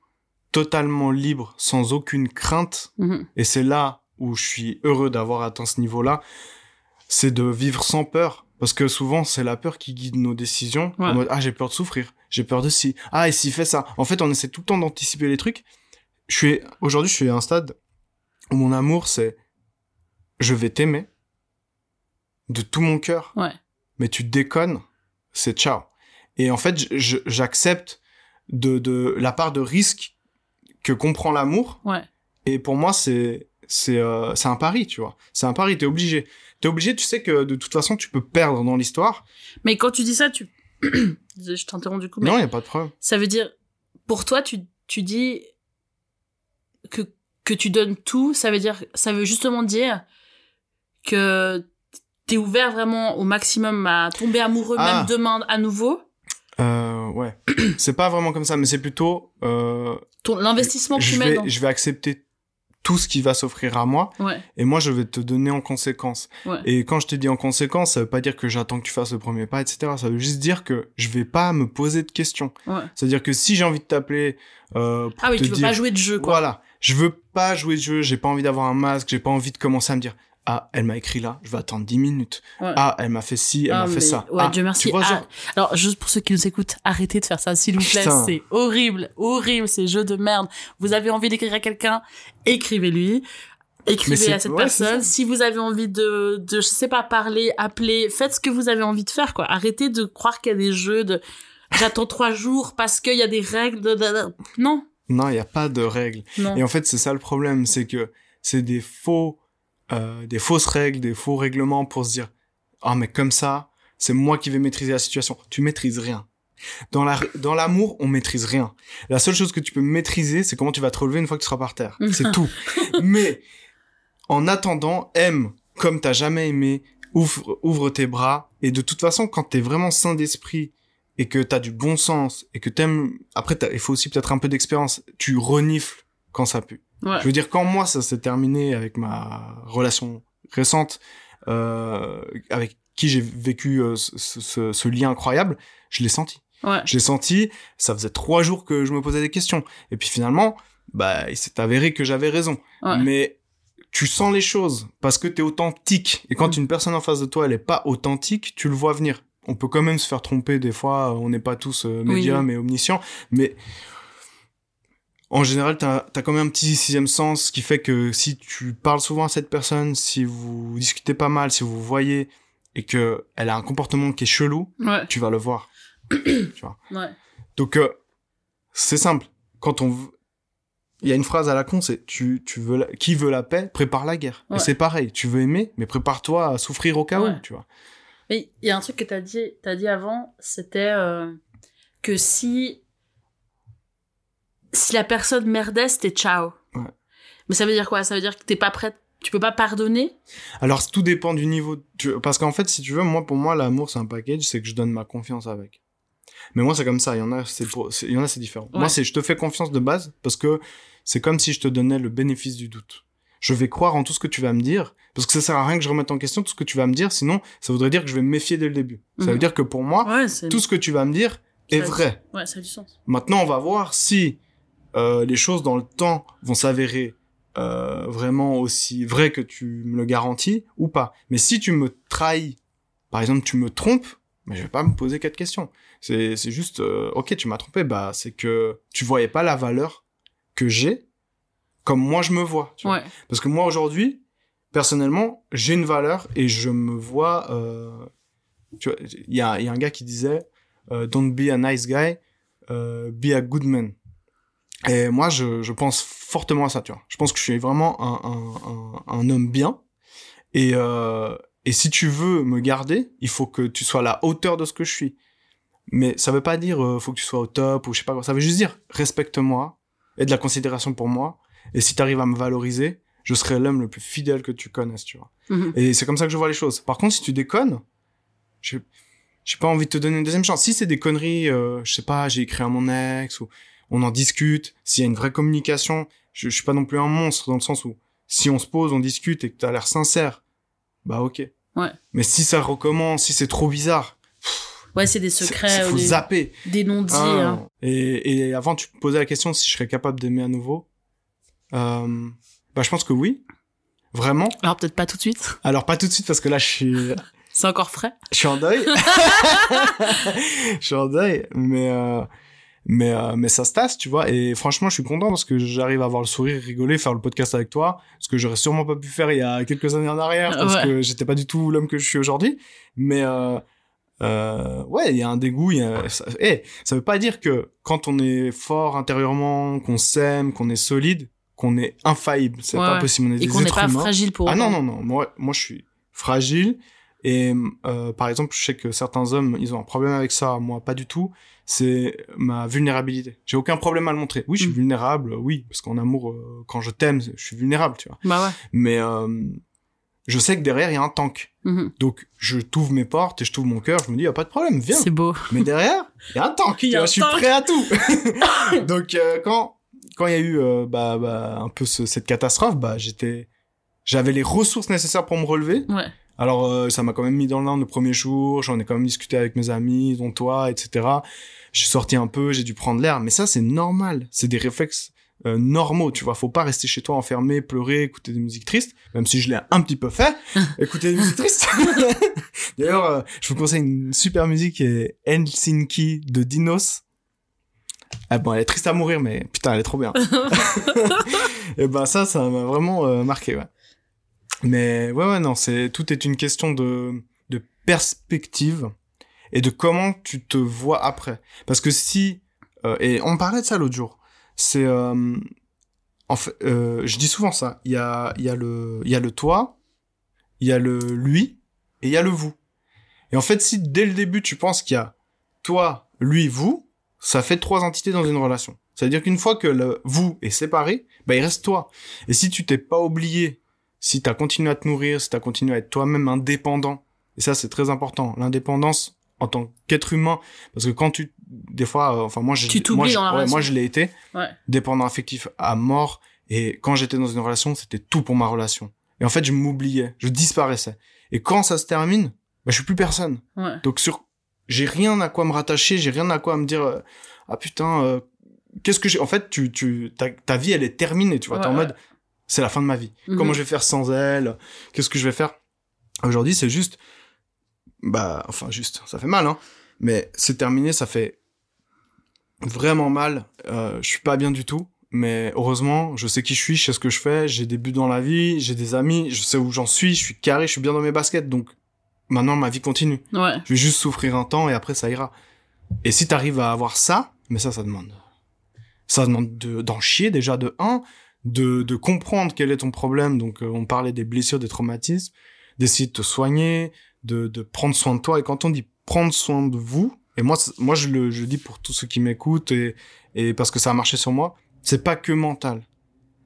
totalement libre, sans aucune crainte, Mhm. et c'est là où je suis heureux d'avoir atteint ce niveau-là, c'est de vivre sans peur. Parce que souvent, c'est la peur qui guide nos décisions. Ouais. En mode, ah, j'ai peur de souffrir. J'ai peur de ci. Ah, et s'il fait ça. En fait, on essaie tout le temps d'anticiper les trucs. Je suis, aujourd'hui, je suis à un stade où mon amour, c'est, je vais t'aimer de tout mon cœur. Ouais. Mais tu déconnes, c'est ciao. Et en fait, j'accepte de, de la part de risque que comprend l'amour. Ouais. Et pour moi, c'est c'est euh, un pari, tu vois. C'est un pari, t'es obligé. T'es obligé, tu sais que de toute façon, tu peux perdre dans l'histoire. Mais quand tu dis ça, tu je t'interromps du coup, mais Non, y a pas de problème. ça veut dire pour toi tu tu dis que que tu donnes tout, ça veut dire ça veut justement dire que t'es ouvert vraiment au maximum à tomber amoureux Ah. même demain à nouveau? Euh, ouais. c'est pas vraiment comme ça, mais c'est plutôt. Euh, l'investissement que je tu mets vais dans je vais accepter tout ce qui va s'offrir à moi, Ouais. et moi, je vais te donner en conséquence. Ouais. Et quand je te dis en conséquence, ça veut pas dire que j'attends que tu fasses le premier pas, etc. Ça veut juste dire que je vais pas me poser de questions. Ouais. C'est-à-dire que si j'ai envie de t'appeler euh, pour Ah oui, te tu veux dire, pas jouer de jeu quoi. Voilà. Je veux pas jouer de jeu, j'ai pas envie d'avoir un masque, j'ai pas envie de commencer à me dire Ah, elle m'a écrit là, je vais attendre 10 minutes. Ouais. Ah, elle m'a fait ci, elle Ah, m'a fait mais- ça. Ouais, ah, Dieu merci. Tu vois, Ah, genre, Alors, juste pour ceux qui nous écoutent, arrêtez de faire ça, s'il vous plaît. C'est horrible, horrible, ces jeux de merde. Vous avez envie d'écrire à quelqu'un, écrivez-lui. Écrivez à cette ouais, personne. Si vous avez envie de, de, je sais pas, parler, appeler, faites ce que vous avez envie de faire, quoi. Arrêtez de croire qu'il y a des jeux de, j'attends trois jours parce qu'il y a des règles de, non, non, il y a pas de règles. non. Et en fait, c'est ça le problème, c'est que c'est des faux, euh, des fausses règles, des faux règlements pour se dire Ah, mais comme ça, c'est moi qui vais maîtriser la situation. Tu maîtrises rien. Dans la, dans l'amour, on maîtrise rien. La seule chose que tu peux maîtriser, c'est comment tu vas te relever une fois que tu seras par terre. C'est tout. Mais, en attendant, aime comme t'as jamais aimé, ouvre, ouvre tes bras, et de toute façon, quand t'es vraiment sain d'esprit, et que t'as du bon sens, et que t'aimes, après, il faut aussi peut-être un peu d'expérience, tu renifles quand ça pue. Ouais. Je veux dire, quand moi, ça s'est terminé avec ma relation récente, euh, avec qui j'ai vécu euh, ce, ce- ce lien incroyable, je l'ai senti. Ouais. Je l'ai senti, ça faisait trois jours que je me posais des questions. Et puis finalement, bah, il s'est avéré que j'avais raison. Ouais. Mais tu sens les choses parce que t'es authentique. Et quand Mm. une personne en face de toi, elle est pas authentique, tu le vois venir. On peut quand même se faire tromper des fois, on n'est pas tous euh, médiums oui. et omniscients, mais en général, t'as as quand même un petit sixième sens qui fait que si tu parles souvent à cette personne, si vous discutez pas mal, si vous voyez et que elle a un comportement qui est chelou, Ouais. tu vas le voir. Ouais. Donc euh, c'est simple. Quand on il y a une phrase à la con, c'est tu tu veux la- qui veut la paix prépare la guerre. Ouais. Et c'est pareil, tu veux aimer, mais prépare-toi à souffrir au cas où, tu vois. Mais il y a un truc que t'as dit, t'as dit avant, c'était euh, que si si la personne merdait, c'était ciao. Ouais. Mais ça veut dire quoi? Ça veut dire que t'es pas prête, tu peux pas pardonner? Alors tout dépend du niveau. tu- Parce qu'en fait, si tu veux, moi pour moi l'amour c'est un package, c'est que je donne ma confiance avec. Mais moi c'est comme ça. Il y en a c'est pour- il y en a c'est différent. Ouais. Moi c'est je te fais confiance de base parce que c'est comme si je te donnais le bénéfice du doute. Je vais croire en tout ce que tu vas me dire parce que ça sert à rien que je remette en question tout ce que tu vas me dire. Sinon ça voudrait dire que je vais me méfier dès le début. Ça veut Mhm. dire que pour moi Ouais, tout ce que tu vas me dire est Ça- vrai. ouais, ça a du sens. Maintenant, on va voir si euh, les choses dans le temps vont s'avérer euh, vraiment aussi vraies que tu me le garantis ou pas. Mais si tu me trahis, par exemple, tu me trompes, mais je vais pas me poser quatre questions. C'est, c'est juste, euh, ok, tu m'as trompé, bah, c'est que tu voyais pas la valeur que j'ai comme moi je me vois. Tu vois. Ouais. Parce que moi aujourd'hui, personnellement, j'ai une valeur et je me vois. Euh, tu vois, il y a, il y a un gars qui disait euh, "Don't be a nice guy, be a good man." Et moi, je, je pense fortement à ça. Tu vois, je pense que je suis vraiment un, un, un, un homme bien. Et euh, et si tu veux me garder, il faut que tu sois à la hauteur de ce que je suis. Mais ça veut pas dire euh, faut que tu sois au top ou je sais pas quoi. Ça veut juste dire respecte-moi et de la considération pour moi. Et si tu arrives à me valoriser, je serai l'homme le plus fidèle que tu connaisses, tu vois. Mhm. Et c'est comme ça que je vois les choses. Par contre, si tu déconnes, j'ai pas envie de te donner une deuxième chance. Si c'est des conneries, euh, je sais pas, j'ai écrit à mon ex ou on en discute, s'il y a une vraie communication, je, je suis pas non plus un monstre dans le sens où si on se pose, on discute et que t'as l'air sincère, bah ok. Ouais. Mais si ça recommence, si c'est trop bizarre, Ouais, c'est des secrets faut des, zapper. des non-dits. Ah, hein. et, et avant, tu me posais la question si je serais capable d'aimer à nouveau. Euh, bah, je pense que oui. Vraiment. Alors peut-être pas tout de suite. Alors, pas tout de suite parce que là, je suis, C'est encore frais. je suis en deuil. je suis en deuil. Mais, euh, mais, euh, mais ça se tasse, tu vois. Et franchement, je suis content parce que j'arrive à avoir le sourire, rigoler, faire le podcast avec toi. Ce que j'aurais sûrement pas pu faire il y a quelques années en arrière parce Ouais. que j'étais pas du tout l'homme que je suis aujourd'hui. Mais, euh, euh, ouais, il y a un dégoût. Il a... ça... eh, ça veut pas dire que quand on est fort intérieurement, qu'on s'aime, qu'on est solide, qu'on est infaillible. C'est Ouais, pas possible. On est Et des qu'on n'est pas humains. fragile pour Ah non, non, non. Moi, moi, je suis fragile. Et euh, par exemple, je sais que certains hommes, ils ont un problème avec ça. Moi, pas du tout. C'est ma vulnérabilité. J'ai aucun problème à le montrer. Oui, je suis Mm. vulnérable. Oui, parce qu'en amour, euh, quand je t'aime, je suis vulnérable, tu vois. Bah ouais. Mais euh, je sais que derrière, il y a un tank. Mhm. Donc, je t'ouvre mes portes et je t'ouvre mon cœur. Je me dis, y a pas de problème, viens. C'est beau. Mais derrière, il y a un tank. Tu vois, un je suis tank. prêt à tout. Donc quand quand il y a eu bah, bah, un peu ce- cette catastrophe, bah j'étais j'avais les ressources nécessaires pour me relever. Ouais. Alors euh, ça m'a quand même mis dans l'un le premier jour. J'en ai quand même discuté avec mes amis, dont toi, etc. J'ai sorti un peu, j'ai dû prendre l'air. Mais ça c'est normal. C'est des réflexes euh, normaux, tu vois. Faut pas rester chez toi enfermé, pleurer, écouter des musiques tristes, même si je l'ai un petit peu fait. écouter des musiques tristes. D'ailleurs, euh, je vous conseille une super musique qui est Helsinki de Dinos. Ah bon, elle est triste à mourir, mais putain, elle est trop bien. et ben ça, ça m'a vraiment euh, marqué, ouais. Mais ouais, ouais, non, c'est tout est une question de de perspective et de comment tu te vois après. Parce que si euh, et on parlait de ça l'autre jour, c'est euh, en fait, euh, je dis souvent ça. Il y a il y a le il y a le toi, il y a le lui et il y a le vous. Et en fait, si dès le début tu penses qu'il y a toi, lui, vous, ça fait trois entités dans une relation. C'est-à-dire qu'une fois que le vous est séparé, bah il reste toi. Et si tu t'es pas oublié, si t'as continué à te nourrir, si t'as continué à être toi-même indépendant, et ça c'est très important, l'indépendance en tant qu'être humain, parce que quand tu, des fois, euh, enfin moi je, Tu moi, je- dans la ouais, moi je l'ai été, Ouais. dépendant affectif à mort, et quand j'étais dans une relation, c'était tout pour ma relation. Et en fait, je m'oubliais, je disparaissais. Et quand ça se termine, bah je suis plus personne. Ouais. Donc sur, j'ai rien à quoi me rattacher, j'ai rien à quoi me dire, euh, ah putain, euh, qu'est-ce que j'ai? En fait, tu, tu, ta, ta vie, elle est terminée, tu vois. T'es en Ouais, mode, c'est la fin de ma vie. Mhm. Comment je vais faire sans elle? Qu'est-ce que je vais faire? Aujourd'hui, c'est juste, bah, enfin juste, ça fait mal, hein. Mais c'est terminé, ça fait vraiment mal. Euh, je suis pas bien du tout. Mais heureusement, je sais qui je suis, je sais ce que je fais, j'ai des buts dans la vie, j'ai des amis, je sais où j'en suis, je suis carré, je suis bien dans mes baskets, donc maintenant ma vie continue. Ouais. Je vais juste souffrir un temps et après ça ira. Et si t'arrives à avoir ça, mais ça, ça demande. Ça demande de- d'en chier déjà de un, de, de comprendre quel est ton problème. Donc euh, on parlait des blessures, des traumatismes, d'essayer de te soigner, de, de prendre soin de toi. Et quand on dit prendre soin de vous, et moi, moi je le je dis pour tous ceux qui m'écoutent et, et parce que ça a marché sur moi, c'est pas que mental.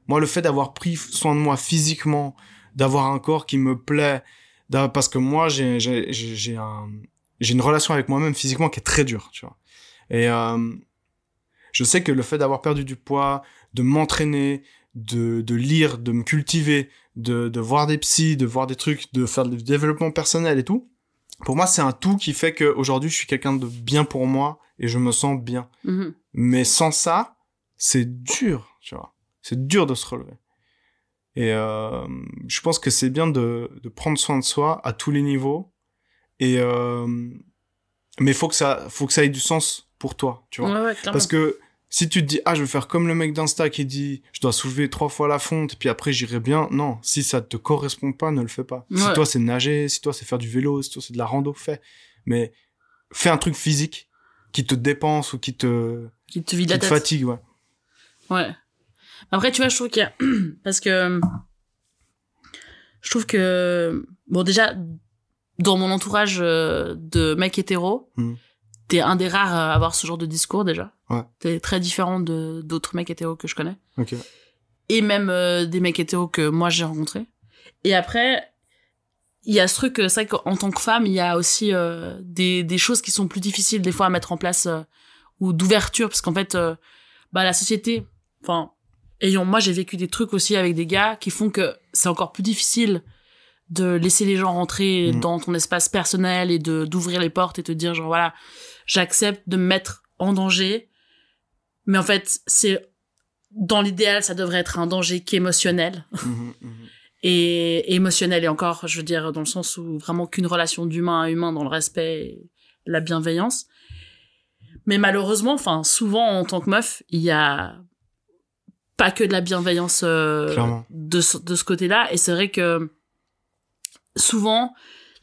Moi, le fait d'avoir pris soin de moi physiquement, d'avoir un corps qui me plaît, parce que moi, j'ai j'ai un une relation avec moi-même physiquement qui est très dure, tu vois. Et euh, je sais que le fait d'avoir perdu du poids, de m'entraîner, de, de lire, de me cultiver, de, de voir des psys, de voir des trucs, de faire du développement personnel et tout, pour moi, c'est un tout qui fait qu'aujourd'hui, je suis quelqu'un de bien pour moi et je me sens bien. Mhm. Mais sans ça, c'est dur, tu vois. C'est dur de se relever. Et euh, je pense que c'est bien de, de prendre soin de soi à tous les niveaux et, euh, mais faut que ça faut que ça ait du sens pour toi tu vois Ouais, ouais, parce que si tu te dis ah je vais faire comme le mec d'Insta qui dit je dois soulever trois fois la fonte puis après j'irai bien non si ça te correspond pas ne le fais pas si toi c'est nager si toi c'est faire du vélo si toi c'est de la rando fais mais fais un truc physique qui te dépense ou qui te Qui te vide qui la te tête. fatigue ouais Ouais. Après, tu vois, je trouve qu'il y a... Parce que... Je trouve que... Bon, déjà, dans mon entourage euh, de mecs hétéros, Hmm. T'es un des rares à avoir ce genre de discours, déjà. Ouais. T'es très différent de d'autres mecs hétéros que je connais. ok Et même euh, des mecs hétéros que moi, j'ai rencontrés. Et après... Il y a ce truc, euh, c'est vrai qu'en tant que femme, il y a aussi euh, des, des choses qui sont plus difficiles des fois à mettre en place euh, ou d'ouverture, parce qu'en fait, bah la société, enfin, ayant moi j'ai vécu des trucs aussi avec des gars qui font que c'est encore plus difficile de laisser les gens rentrer Mhm. dans ton espace personnel et de d'ouvrir les portes et te dire genre voilà j'accepte de me mettre en danger. Mais en fait c'est dans l'idéal ça devrait être un danger qui est émotionnel. Mhm, mhm. et émotionnel et encore je veux dire dans le sens où vraiment qu'une relation d'humain à humain dans le respect et la bienveillance. Mais malheureusement enfin souvent en tant que meuf il y a pas que de la bienveillance euh, de ce, de ce côté-là. Et c'est vrai que souvent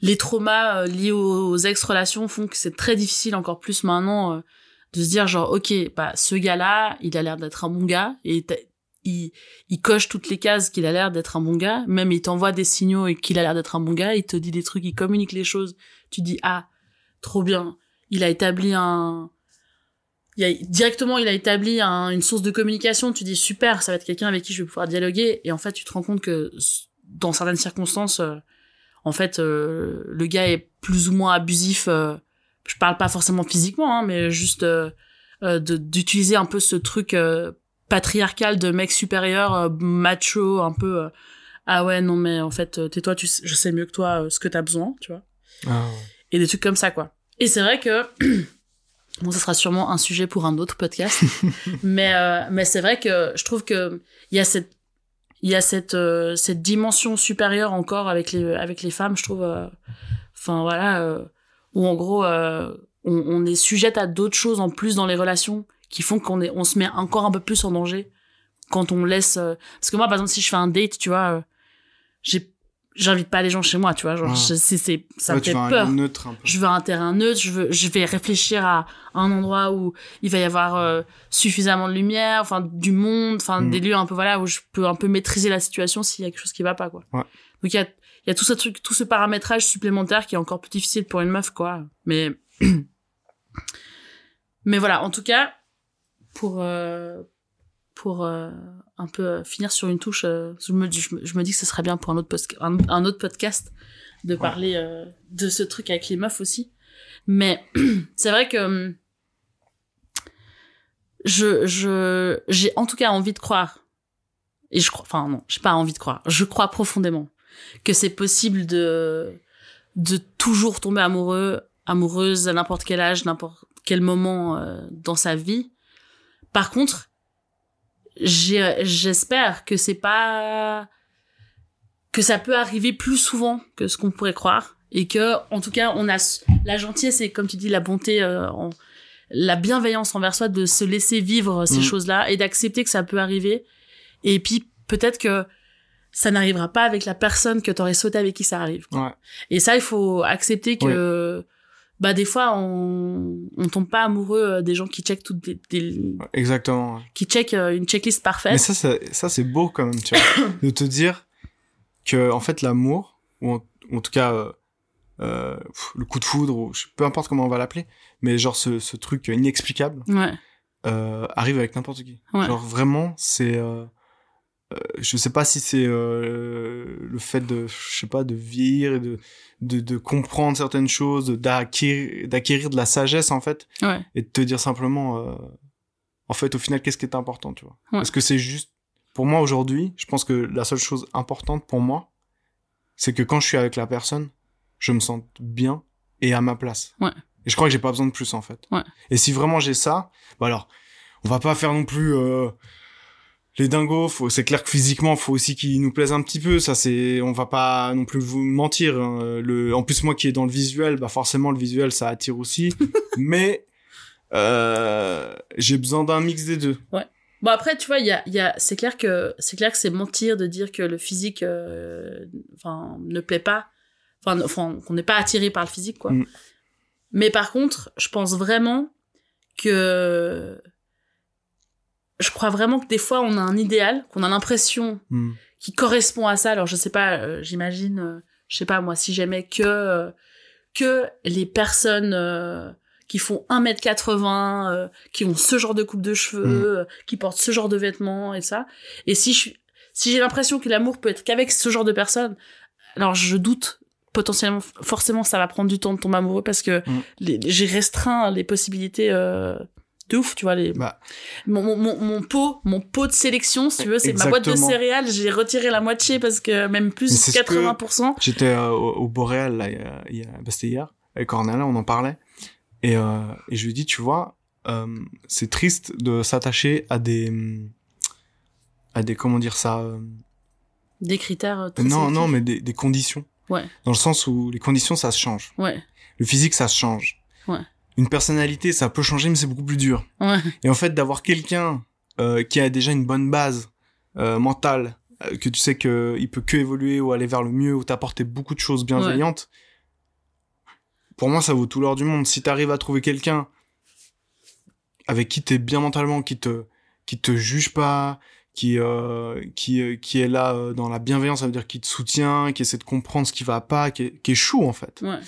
les traumas euh, liés aux, ex-relations font que c'est très difficile encore plus maintenant euh, de se dire genre ok bah ce gars-là il a l'air d'être un bon gars et il, coche toutes les cases qu'il a l'air d'être un bon gars. Même il t'envoie des signaux et qu'il a l'air d'être un bon gars il te dit des trucs il communique les choses. Tu dis ah trop bien. Il a établi un il a, directement il a établi un- une source de communication. Tu dis super ça va être quelqu'un avec qui je vais pouvoir dialoguer. Et en fait tu te rends compte que dans certaines circonstances euh, en fait euh, le gars est plus ou moins abusif euh, je parle pas forcément physiquement hein, mais juste euh, euh, d'utiliser un peu ce truc euh, patriarcal de mec supérieur macho un peu euh, ah ouais non mais en fait euh, tais-toi tu sais- je sais mieux que toi ce que t'as besoin tu vois. Ah, et des trucs comme ça quoi. Et c'est vrai que bon ça sera sûrement un sujet pour un autre podcast. Mais euh, mais c'est vrai que je trouve que il y a cette il y a cette euh, cette dimension supérieure encore avec les avec les femmes je trouve euh, enfin voilà euh, où en gros euh, on, on est sujette à d'autres choses en plus dans les relations qui font qu'on est on se met encore un peu plus en danger quand on laisse parce que moi par exemple si je fais un date tu vois j'ai j'invite pas les gens chez moi tu vois genre Ah. je- c'est c'est ça Ouais, me fait peur neutre un peu je veux un terrain neutre, je veux, je vais réfléchir à un endroit où il va y avoir euh, suffisamment de lumière, enfin du monde, enfin Mm. des lieux un peu voilà où je peux un peu maîtriser la situation s'il y a quelque chose qui va pas quoi. Ouais. Donc il y a, il y a tout ce truc, tout ce paramétrage supplémentaire qui est encore plus difficile pour une meuf quoi. Mais mais voilà, en tout cas pour euh, pour euh, un peu euh, finir sur une touche, euh, je me, dis- je, me, je me dis que ce serait bien pour un autre, post- un, un autre podcast de parler euh, de ce truc avec les meufs aussi. Mais c'est vrai que hum, je je j'ai en tout cas envie de croire et je crois enfin non j'ai pas envie de croire je crois profondément que c'est possible de de toujours tomber amoureux amoureuse à n'importe quel âge n'importe quel moment euh, dans sa vie par contre j'espère que c'est pas que ça peut arriver plus souvent que ce qu'on pourrait croire et que en tout cas on a la gentillesse et comme tu dis la bonté euh, en- la bienveillance envers soi de se laisser vivre ces Mm. choses-là et d'accepter que ça peut arriver. Et puis peut-être que ça n'arrivera pas avec la personne que t'aurais souhaité avec qui ça arrive ouais. Et ça il faut accepter que bah des fois on on tombe pas amoureux euh, des gens qui checkent toutes des, des- exactement qui checkent euh, une checklist parfaite Mais ça, ça, ça c'est beau quand même, tu vois, de te dire que en fait l'amour, ou en, en tout cas euh, le coup de foudre, ou peu importe comment on va l'appeler, mais genre ce, ce truc inexplicable ouais euh, arrive avec n'importe qui. Ouais. Genre vraiment, c'est, euh, je sais pas si c'est euh, le fait de, je sais pas, de vieillir et de de, de comprendre certaines choses, d'acquérir d'acquérir de la sagesse en fait, ouais et de te dire simplement, euh, en fait, au final, qu'est-ce qui est important, tu vois? Ouais. Parce que c'est juste, pour moi aujourd'hui, je pense que la seule chose importante pour moi, c'est que quand je suis avec la personne, je me sens bien et à ma place. Ouais. Et je crois que j'ai pas besoin de plus en fait. Ouais. Et si vraiment j'ai ça, bah alors, on va pas faire non plus, euh, les dingos, faut, c'est clair que physiquement, faut aussi qu'ils nous plaisent un petit peu. Ça, c'est, on va pas non plus vous mentir. hein. Le, en plus, moi qui est dans le visuel, bah forcément le visuel, ça attire aussi. Mais euh, j'ai besoin d'un mix des deux. Bon après tu vois il y a, il y a c'est clair que c'est clair que c'est mentir de dire que le physique euh, enfin ne plaît pas enfin qu'on n'est pas attiré par le physique quoi. Mm. Mais par contre je pense vraiment que je crois vraiment que des fois on a un idéal qu'on a l'impression Hmm. qui correspond à ça. Alors je sais pas, euh, j'imagine, euh, je sais pas moi, si j'aimais que euh, que les personnes euh, qui font 1m80, euh, qui ont ce genre de coupe de cheveux, euh, qui portent ce genre de vêtements et ça. Et si je si j'ai l'impression que l'amour peut être qu'avec ce genre de personnes, alors je doute potentiellement forcément ça va prendre du temps de tomber amoureux parce que Mm. les- j'ai restreint les possibilités de ouf, tu vois les Bah, mon, mon, mon, mon pot, mon pot de sélection, si tu veux, c'est ma boîte de céréales, j'ai retiré la moitié parce que même plus c'est ce que- 80%. J'étais euh, au, au Boréal, là, il y a, bah, c'était hier, avec Cornelia, on en parlait. Et, euh, et je lui ai dit, tu vois, euh, c'est triste de s'attacher à des, à des, comment dire ça, Des critères très non, non, mais des, des conditions. Ouais. Dans le sens où les conditions, ça se change. Ouais, Le physique, ça se change. Ouais. Une personnalité, ça peut changer, mais c'est beaucoup plus dur. ouais, Et en fait, d'avoir quelqu'un euh, qui a déjà une bonne base euh, mentale, euh, que tu sais que il peut que évoluer ou aller vers le mieux ou t'apporter beaucoup de choses bienveillantes, pour moi, ça vaut tout l'or du monde. Si t'arrives à trouver quelqu'un avec qui t'es bien mentalement, qui te qui te juge pas, qui euh, qui euh, qui est là dans la bienveillance, ça veut dire qui te soutient, qui essaie de comprendre ce qui va pas, qui est, qui est chou en fait. ouais.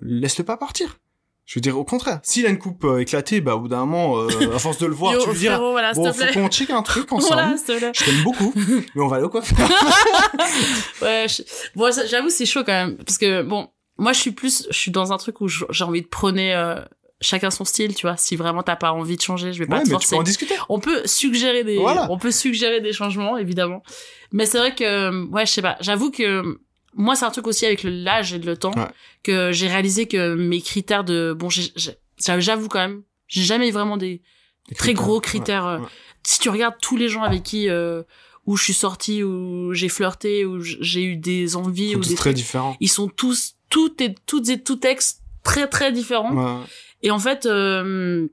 Laisse-le pas partir. Je veux dire, au contraire, s'il a une coupe euh, éclatée, bah, au bout d'un moment, euh, à force de le voir, Yo, tu lui diras, frérot, voilà, s'il bon, faut qu'on check un truc ensemble. Voilà. Je t'aime beaucoup, mais on va aller au coiffeur. Ouais, je- bon, j'avoue, c'est chaud quand même. Parce que, bon, moi, je suis plus, je suis dans un truc où j'ai envie de prôner euh, chacun son style, tu vois. Si vraiment t'as pas envie de changer, je vais pas ouais, te mais tu forcer. peux en discuter. On peut suggérer des, Voilà. on peut suggérer des changements, évidemment. Mais c'est vrai que, ouais, je sais pas. J'avoue que moi, c'est un truc aussi avec l'âge et le temps Ouais. que j'ai réalisé que mes critères de, bon, j'avoue quand même, j'ai jamais vraiment des très gros critères. euh, ouais. Si tu regardes tous les gens avec qui, euh, où je suis sortie, où j'ai flirté, où j'ai eu des envies, Ils sont ou des très trucs, différents. ils sont tous, toutes et toutes et tout ex très très différents. Et en fait, euh,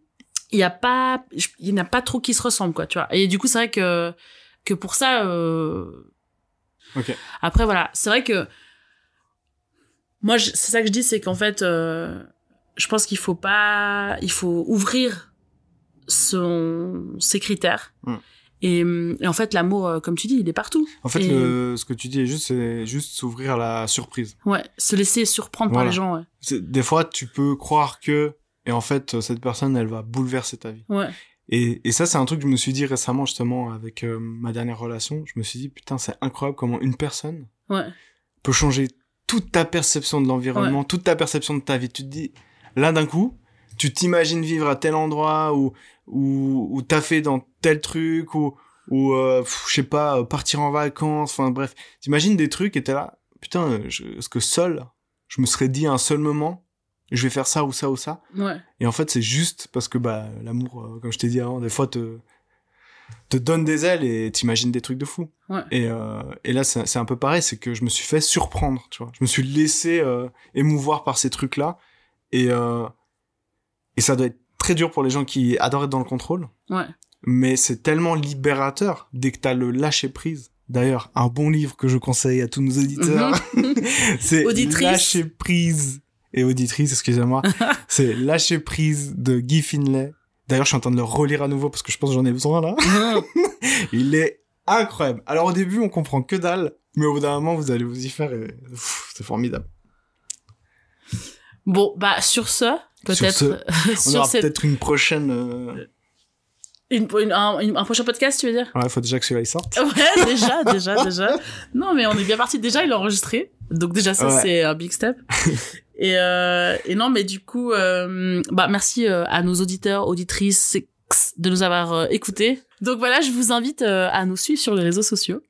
il y a pas, il n'y en a pas trop qui se ressemblent, quoi, tu vois. Et du coup, c'est vrai que, que pour ça, euh... Ok. après, voilà. C'est vrai que, moi, c'est ça que je dis, c'est qu'en fait, euh, je pense qu'il faut pas, il faut ouvrir son, ses critères. Mm. Et, et en fait, l'amour, euh, comme tu dis, il est partout. En fait, Et- le, ce que tu dis est juste, c'est juste s'ouvrir à la surprise. Ouais, se laisser surprendre par les gens, ouais. Des fois, tu peux croire que, et en fait, cette personne, elle va bouleverser ta vie. Ouais, Et, et ça, c'est un truc que je me suis dit récemment, justement, avec euh, ma dernière relation. Je me suis dit, putain, c'est incroyable comment une personne ouais, peut changer toute ta perception de l'environnement, toute ta perception de ta vie. Tu te dis, là, d'un coup, tu t'imagines vivre à tel endroit ou ou ou t'as fait dans tel truc ou ou euh, je sais pas partir en vacances. Enfin bref, t'imagines des trucs et t'es là, putain, je, est-ce que seul, je me serais dit à un seul moment, je vais faire ça ou ça ou ça. ouais, Et en fait, c'est juste parce que bah l'amour, euh, comme je t'ai dit avant, des fois te te donne des ailes et t'imagines des trucs de fou. ouais. Et, euh, et là, c'est c'est un peu pareil, c'est que je me suis fait surprendre, tu vois. Je me suis laissé euh, émouvoir par ces trucs-là. Et, et ça doit être très dur pour les gens qui adorent être dans le contrôle. ouais. Mais c'est tellement libérateur dès que t'as le lâcher-prise. D'ailleurs, un bon livre que je conseille à tous nos auditeurs, c'est Auditrices. Lâcher prise et auditrice, excusez-moi. c'est Lâcher prise de Guy Finlay. D'ailleurs, je suis en train de le relire à nouveau parce que je pense que j'en ai besoin là. Il est incroyable. Alors au début, on comprend que dalle, mais au bout d'un moment, vous allez vous y faire et c'est formidable. Bon, bah, sur ce, Sur peut-être, On aura cette, peut-être une prochaine. euh, une, une- un, une- un prochain podcast, tu veux dire? Ouais, il faut déjà que celui-là il sorte. Ouais, déjà, déjà, déjà. Non, mais on est bien parti. Déjà, il est enregistré. Donc déjà, ça, Ouais. c'est un big step. Et, euh, et non, mais du coup, euh, bah, merci euh, à nos auditeurs, auditrices de nous avoir écoutés. Donc voilà, je vous invite euh, à nous suivre sur les réseaux sociaux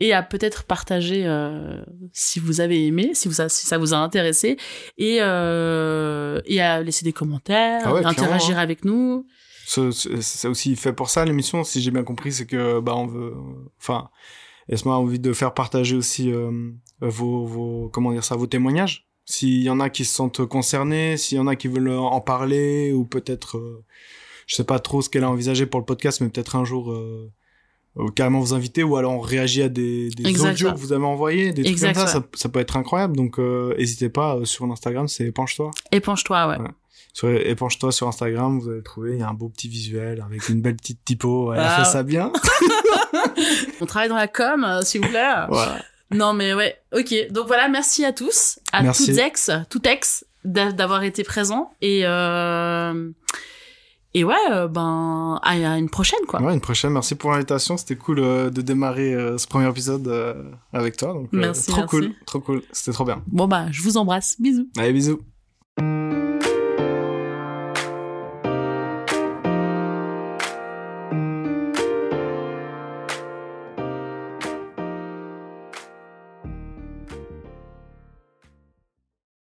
et à peut-être partager euh, si vous avez aimé, si, vous a- si ça vous a intéressé, et, euh, et à laisser des commentaires, Ah ouais, interagir avec nous. C'est aussi fait pour ça l'émission, si j'ai bien compris, c'est que bah on veut, enfin, Esma a envie de faire partager aussi euh, vos, vos, comment dire ça, vos témoignages. S'il y en a qui se sentent concernés, s'il y en a qui veulent en parler, ou peut-être, euh, je sais pas trop ce qu'elle a envisagé pour le podcast, mais peut-être un jour euh, euh, carrément vous inviter, ou alors on réagit à des, des Exact, audios que vous avez envoyés, des trucs comme ça, ça, ça peut être incroyable. Donc euh, n'hésitez pas sur l'Instagram, c'est épanche-toi. Épanche-toi, ouais. Ouais. Sur épanche-toi sur Instagram, vous allez trouver, il y a un beau petit visuel avec une belle petite typo. Elle a fait ça bien. On travaille dans la com, euh, s'il vous plaît. voilà. Non, mais ouais, ok. Donc voilà, merci à tous, à Merci. toutes ex, tout ex, d'a- d'avoir été présents. Et, euh... et ouais, euh, ben, à une prochaine, quoi. Ouais, une prochaine. Merci pour l'invitation. C'était cool euh, de démarrer euh, ce premier épisode avec toi. Donc, Merci, trop merci. cool, trop cool. C'était trop bien. Bon, bah, je vous embrasse. Bisous. Allez, bisous.